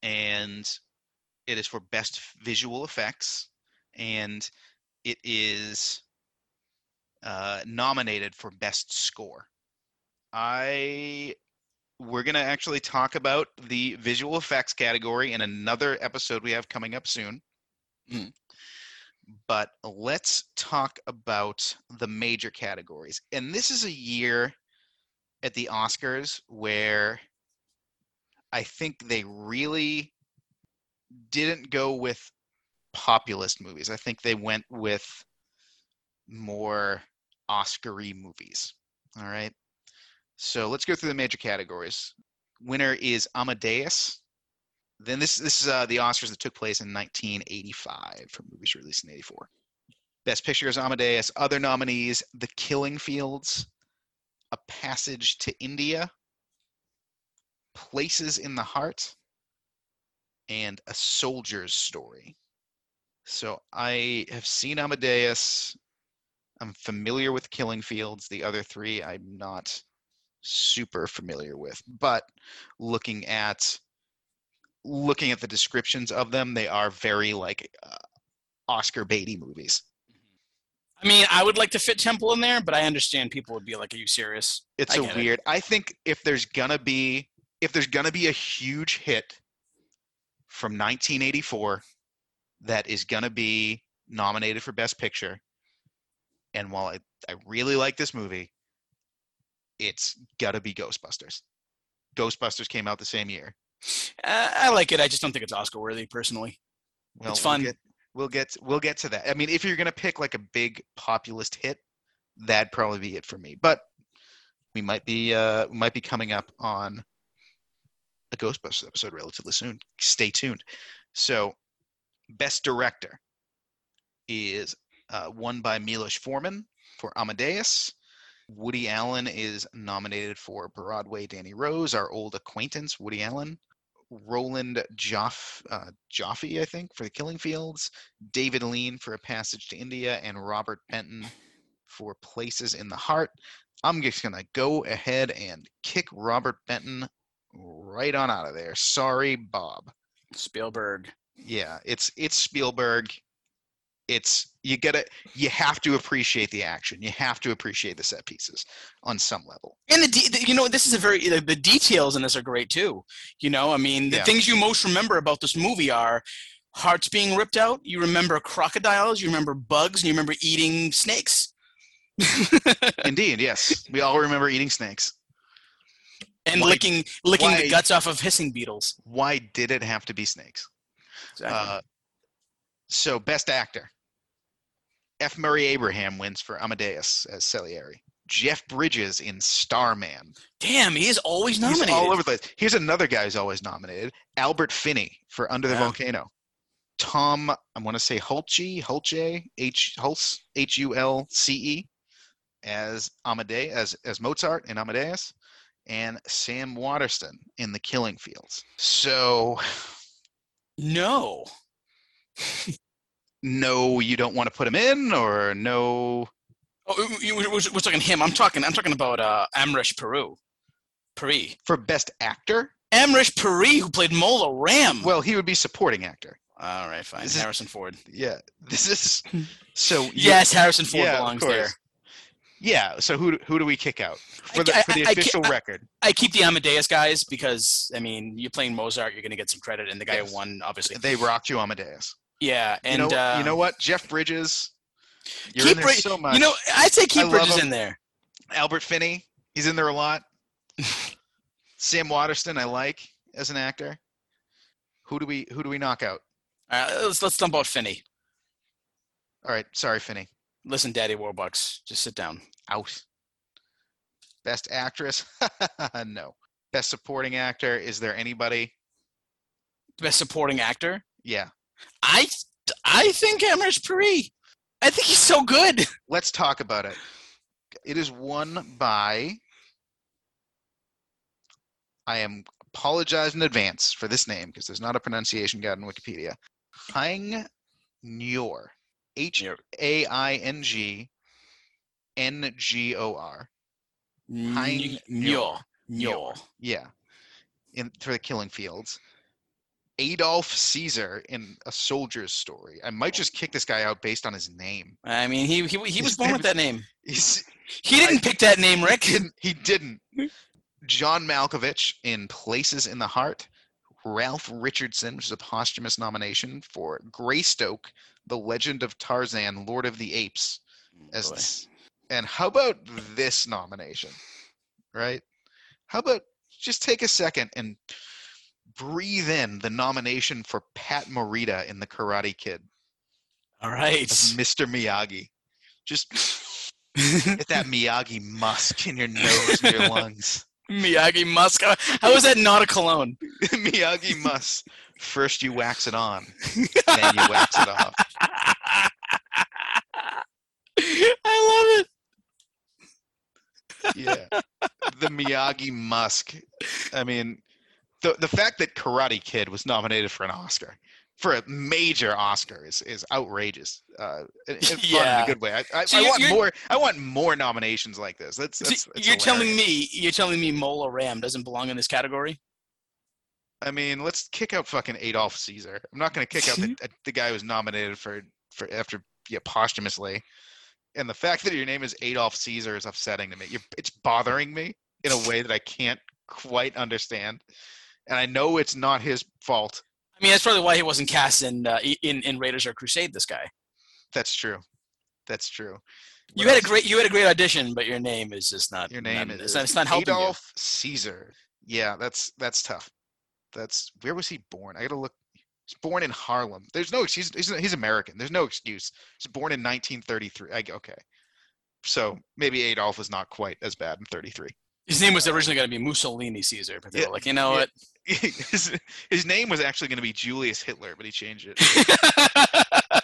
and it is for best visual effects, and it is uh, nominated for best score. I we're going to actually talk about the visual effects category in another episode we have coming up soon. Mhm. But let's talk about the major categories. And this is a year at the Oscars where I think they really didn't go with populist movies. I think they went with more Oscar-y movies. All right. So let's go through the major categories. Winner is Amadeus. Then this this is uh, the Oscars that took place in 1985 for movies released in 84. Best Picture is Amadeus. Other nominees: The Killing Fields, A Passage to India, Places in the Heart, and A Soldier's Story. So I have seen Amadeus. I'm familiar with Killing Fields. The other three, I'm not super familiar with. But looking at looking at the descriptions of them, they are very like uh, Oscar Beatty movies. I mean, I would like to fit Temple in there, but I understand people would be like, "Are you serious?" It's a get it. weird. I think if there's gonna be if there's gonna be a huge hit from 1984 that is gonna be nominated for Best Picture, and while I, I really like this movie, it's gotta be Ghostbusters. Ghostbusters came out the same year. Uh, I like it. I just don't think it's Oscar worthy, personally. Well, It's fun. We'll get, we'll get we'll get to that. I mean, if you're gonna pick like a big populist hit, that'd probably be it for me. But we might be uh, we might be coming up on a Ghostbusters episode relatively soon. Stay tuned. So, best director is uh, won by Milos Forman for Amadeus. Woody Allen is nominated for Broadway Danny Rose, our old acquaintance, Woody Allen. Roland Joff, uh, Joffe, I think, for The Killing Fields. David Lean for A Passage to India, and Robert Benton for Places in the Heart. I'm just gonna go ahead and kick Robert Benton right on out of there. Sorry, Bob. Spielberg. Yeah, it's it's Spielberg. It's you gotta you have to appreciate the action. You have to appreciate the set pieces on some level. And the, de- the you know this is a very the, the details in this are great too. You know, I mean the Yeah. things you most remember about this movie are hearts being ripped out. You remember crocodiles. You remember bugs, and you remember eating snakes. Indeed, yes. We all remember eating snakes. and Why- licking licking why- the guts off of hissing beetles. Why did it have to be snakes? Exactly. Uh, so, best actor. F. Murray Abraham wins for Amadeus as Salieri. Jeff Bridges in Starman. Damn, he is always nominated. He's all over the place. Here's another guy who's always nominated. Albert Finney for Under the. Volcano. Tom, I want to say Hulce, Hulce, H Hulce, H U L C E, as Amadeus, as as Mozart in Amadeus, and Sam Waterston in The Killing Fields. So, no. No, you don't want to put him in, or no? Oh, we're, we're talking him. I'm talking. I'm talking about uh, Amrish Peru. Puri. For Best Actor? Amrish Puri, who played Mola Ram. Well, he would be supporting actor. all right, fine. this is- Harrison Ford. Yeah, this is so. Yes, Harrison Ford Yeah, belongs there. Yeah. So who who do we kick out for the I- for the I- I official can't- record? I keep the Amadeus guys because I mean, you're playing Mozart, you're going to get some credit, and the guy Yes. who won, obviously. They rocked you, Amadeus. Yeah, and you know, uh, you know what? Jeff Bridges. You're keep in there so much. You know, I'd say I keep Bridges in there. Albert Finney. He's in there a lot. Sam Waterston, I like as an actor. Who do we who do we knock out? Right, let's let's dump out Finney. All right, sorry, Finney. Listen, Daddy Warbucks, just sit down. Out. Best actress? no. Best supporting actor? Is there anybody? Best supporting actor. Yeah. I I think Amrish Puri. I think he's so good. Let's talk about it. It is won by. I am apologize in advance for this name because there's not a pronunciation guide in Wikipedia. Haing Ngor. H A I N G N G O R. Yeah. In for the killing fields. Adolph Caesar in a soldier's story. I might just kick this guy out based on his name. I mean, he he, he was born with that name. He's, He didn't pick that name, Rick. didn't, he didn't. John Malkovich in Places in the Heart, Ralph Richardson, which is a posthumous nomination for Greystoke, The Legend of Tarzan, Lord of the Apes. Mm, as Boy. this- and how about this nomination? Right? How about just take a second and breathe in the nomination for Pat Morita in The Karate Kid All right. Mr. Miyagi. Just get that Miyagi musk in your nose and your lungs. Miyagi Musk. How- is that not a cologne? Miyagi musk. First you wax it on, then you wax it off. I love it. Yeah. The Miyagi musk. I mean, the the fact that Karate Kid was nominated for an Oscar, for a major Oscar, is is outrageous. Uh, fun in a good way. I, I, So I want more. I want more nominations like this. That's, So that's it's you're telling me you're telling me Mola Ram doesn't belong in this category? I mean, let's kick out fucking Adolph Caesar. I'm not going to kick out the, uh, the guy who was nominated for for after yeah posthumously. And the fact that your name is Adolph Caesar is upsetting to me. You're, it's bothering me in a way that I can't quite understand. And I know it's not his fault. I mean, that's probably why he wasn't cast in uh, in in Raiders or Crusade. This guy. That's true. That's true. You What had a great you had a great audition, but your name is just not. Your name not, is it's not, it's not helping Adolph Caesar. Yeah, that's that's tough. That's where was he born? I gotta look. He's born in Harlem. There's no excuse. He's, he's American. There's no excuse. He's born in 1933. I, okay, so maybe Adolf was not quite as bad in 33. His name was originally going to be Mussolini Caesar, but they Yeah, were like, you know yeah. what? His, his name was actually going to be Julius Hitler, but he changed it.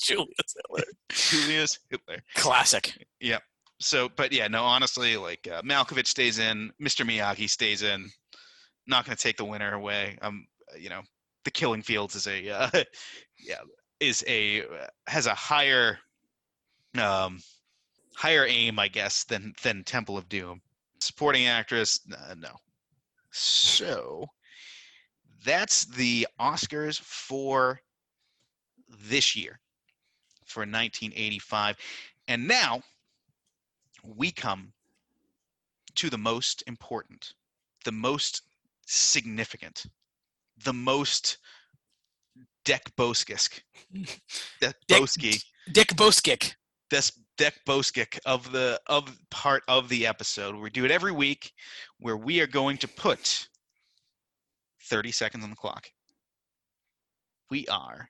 Julius Hitler. Julius Hitler. Classic. Yep. So, but yeah, no, honestly, like uh, Malkovich stays in, Mr. Miyagi stays in. Not going to take the winner away. Um, you know, the Killing Fields is a, uh, yeah, is a uh, has a higher, um, higher aim, I guess, than than Temple of Doom. Supporting actress, uh, no. So, that's the Oscars for this year, for 1985, and now we come to the most important, the most significant, the most Deck Boskisk, Deck Boski, Dick Boskick. This Deck Boskick of the of part of the episode. We do it every week, where we are going to put thirty seconds on the clock. We are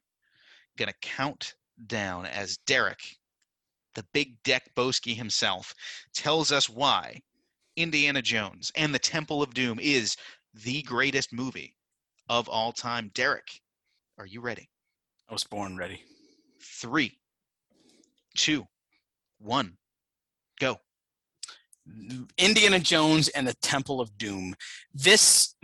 gonna count down as Derek, the big Deck Boski himself, tells us why Indiana Jones and the Temple of Doom is the greatest movie of all time. Derek, are you ready? I was born ready. Three, two, one, go. Indiana Jones and the Temple of Doom. This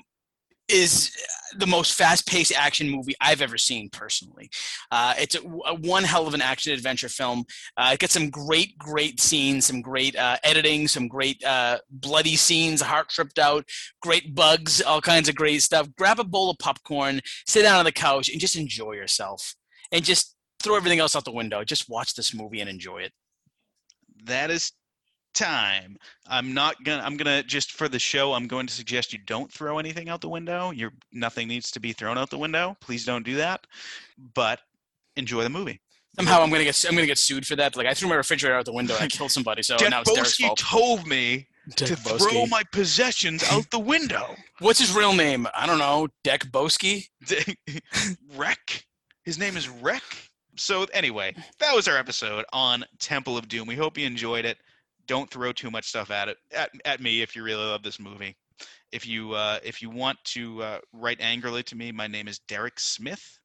is the most fast-paced action movie I've ever seen personally. Uh, it's a, a one hell of an action adventure film. Uh, it gets some great, great scenes, some great uh, editing, some great uh, bloody scenes, heart tripped out, great bugs, all kinds of great stuff. Grab a bowl of popcorn, sit down on the couch, and just enjoy yourself. And just throw everything else out the window. Just watch this movie and enjoy it. That is time. I'm not gonna. I'm gonna just for the show. I'm going to suggest you don't throw anything out the window. Your nothing needs to be thrown out the window. Please don't do that. But enjoy the movie. Somehow I'm gonna get I'm gonna get sued for that. Like I threw my refrigerator out the window and I killed somebody. So now it's Debowski fault. told me Dick to Boski. throw my possessions out the window. What's his real name? I don't know. Deckbowski. Wreck. His name is Wreck. So anyway, that was our episode on Temple of Doom. We hope you enjoyed it. Don't throw too much stuff at it at, at me if you really love this movie. If you uh, if you want to uh, write angrily to me, my name is Derek Smith.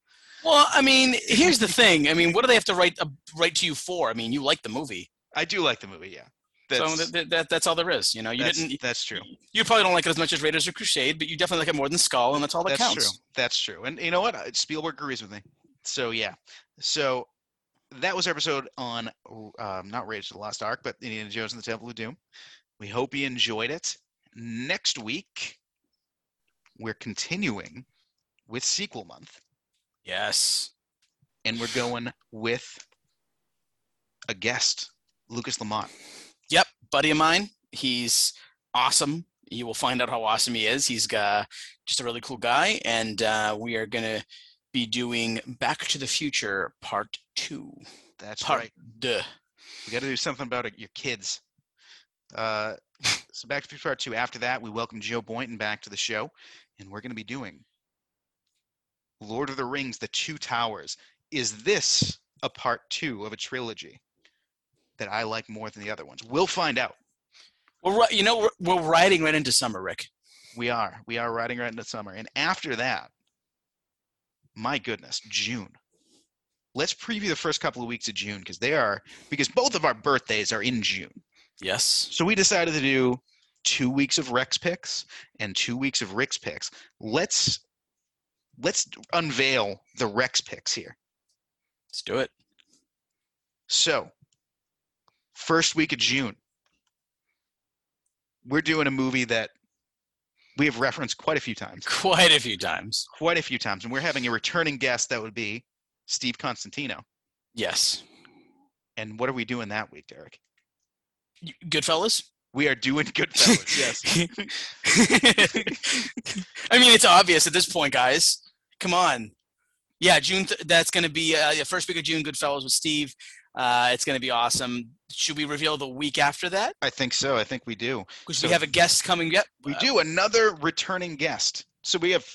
Well, I mean, here's the thing. I mean, what do they have to write uh, write to you for? I mean, you like the movie, I do like the movie. Yeah, that's so that, that, that, that's all there is. You know, you that's, didn't. that's true. You probably don't like it as much as Raiders or Crusade, but you definitely like it more than Skull, and that's all that That's counts. true. That's true. And you know what? Uh, Spielberg agrees with me. So yeah. So that was our episode on um, not Rage of the Lost Ark, but Indiana Jones and the Temple of Doom. We hope you enjoyed it. Next week, we're continuing with sequel month, Yes. and we're going with a guest, Lucas Lamont. Yep, buddy of mine. He's awesome. You will find out how awesome he is. He's got just a really cool guy, and uh, we are gonna be doing Back to the Future Part Two. That's Part right. Duh. We got to do something about it, your kids. Uh, so back to the Future part two. After that, we welcome Joe Boynton back to the show, and we're going to be doing Lord of the Rings: The Two Towers. Is this a part two of a trilogy that I like more than the other ones? We'll find out. We're you know we're, we're riding right into summer, Rick. We are. We are riding right into summer, and after that, my goodness, June. Let's preview the first couple of weeks of June because they are because both of our birthdays are in June. Yes. So we decided to do two weeks of Rex picks and two weeks of Rick's picks. Let's let's unveil the Rex picks here. Let's do it. So first week of June, we're doing a movie that we have referenced quite a few times. Quite a few times. Quite a few times. And we're having a returning guest that would be Steve Constantino. Yes. And what are we doing that week, Derek? Goodfellas. We are doing Goodfellas. yes. I mean, it's obvious at this point, guys. Come on. Yeah, June. Th- that's going to be uh, the first week of June. Goodfellas with Steve. Uh, it's going to be awesome. Should we reveal the week after that? I think so. I think we do. Because So- we have a guest coming. Yep. We Uh, do another returning guest. So we have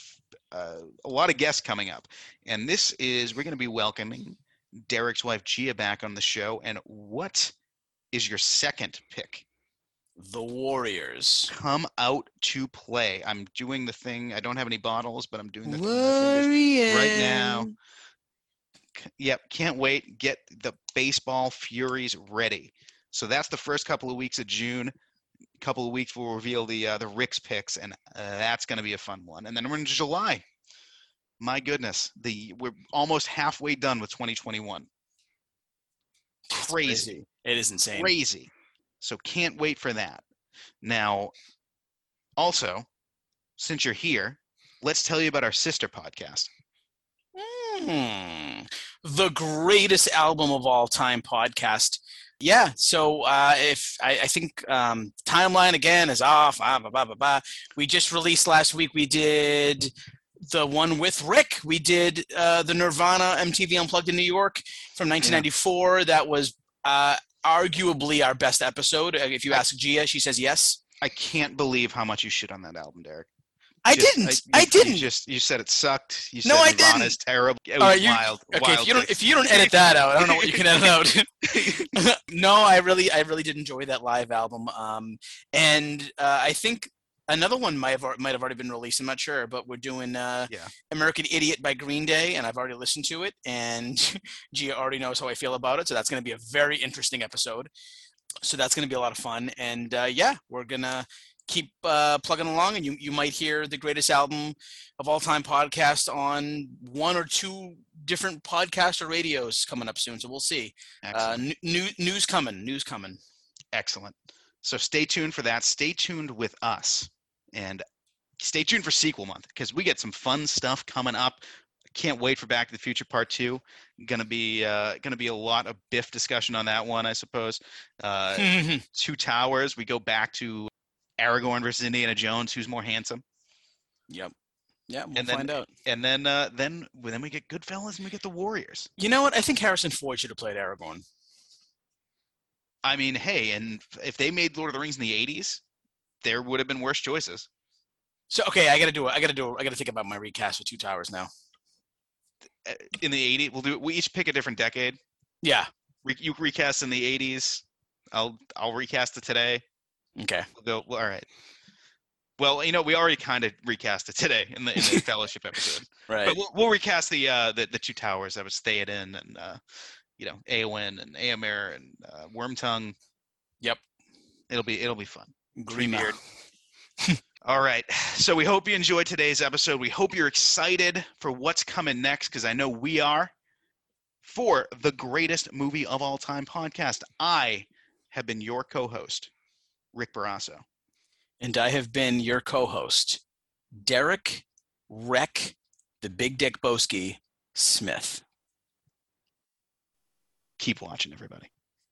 uh, a lot of guests coming up, and this is we're going to be welcoming Derek's wife Gia back on the show. And what is your second pick? The Warriors. Come out to play. I'm doing the thing. I don't have any bottles, but I'm doing the, thing with the fingers. right now. Yep, can't wait. Get the baseball furies ready. So that's the first couple of weeks of June. A couple of weeks we'll reveal the uh, the Rick's picks, and uh, that's going to be a fun one. And then we're into July. My goodness, the we're almost halfway done with 2021. It's Crazy, It is insane. crazy. So can't wait for that. Now, also, since you're here, let's tell you about our sister podcast. Hmm. The greatest album of all time podcast. Yeah. So uh, if I, I think um, timeline again is off. Ah, blah, blah, blah, blah. We just released last week. We did the one with Rick. We did uh, the Nirvana MTV Unplugged in New York from 1994. That was uh, arguably our best episode. Uh, If you ask Gia, she says yes. I can't believe how much you shit on that album, Derek. I Just- didn't. you- I didn't. just you said it sucked. You No, said I Nirvana's terrible. It was All right, you- wild. Okay, wild if you don't if you don't edit that out, I don't know what you can edit out. no, I really I really did enjoy that live album. Um, and uh, I think another one might have might have already been released. I'm not sure, but we're doing uh, Yeah. American Idiot by Green Day, and I've already listened to it, and Gia already knows how I feel about it. So that's going to be a very interesting episode. So that's going to be a lot of fun, and uh, yeah, we're gonna keep uh, plugging along, and you you might hear the greatest album of all time podcast on one or two different podcast or radios coming up soon. So we'll see. Uh, new, news coming. News coming. Excellent. So stay tuned for that. Stay tuned with us, and stay tuned for sequel month because we get some fun stuff coming up. Can't wait for Back to the Future Part Two. Gonna be uh, gonna be a lot of Biff discussion on that one, I suppose. Uh, Two Towers. We go back to Aragorn versus Indiana Jones. Who's more handsome? yep. Yeah, we'll And then- find out. And then uh, then then we get Goodfellas and we get the Warriors. You know what? I think Harrison Ford should have played Aragorn. I mean, hey, and if they made Lord of the Rings in the '80s, there would have been worse choices. So okay, I gotta do it. I gotta do it. I gotta think about my recast for Two Towers now. Uh, In the '80s, we'll do. We each pick a different decade. Yeah. Re- you recast in the '80s. I'll I'll recast it today. Okay. We'll go. Well, all right. Well, you know, we already kind of recast it today in the in the Fellowship episode, Right. but we'll, we'll recast the uh the, the two towers that it in and uh you know Eowyn and Eomer and uh, Wormtongue. Yep. It'll be it'll be fun. Grima. beard. All right. So we hope you enjoyed today's episode. We hope you're excited for what's coming next because I know we are. For the greatest movie of all time podcast, I have been your co host, Rick Barrasso. And I have been your co-host, Derek Wreck, the Big Dick Boski Smith. Keep watching, everybody.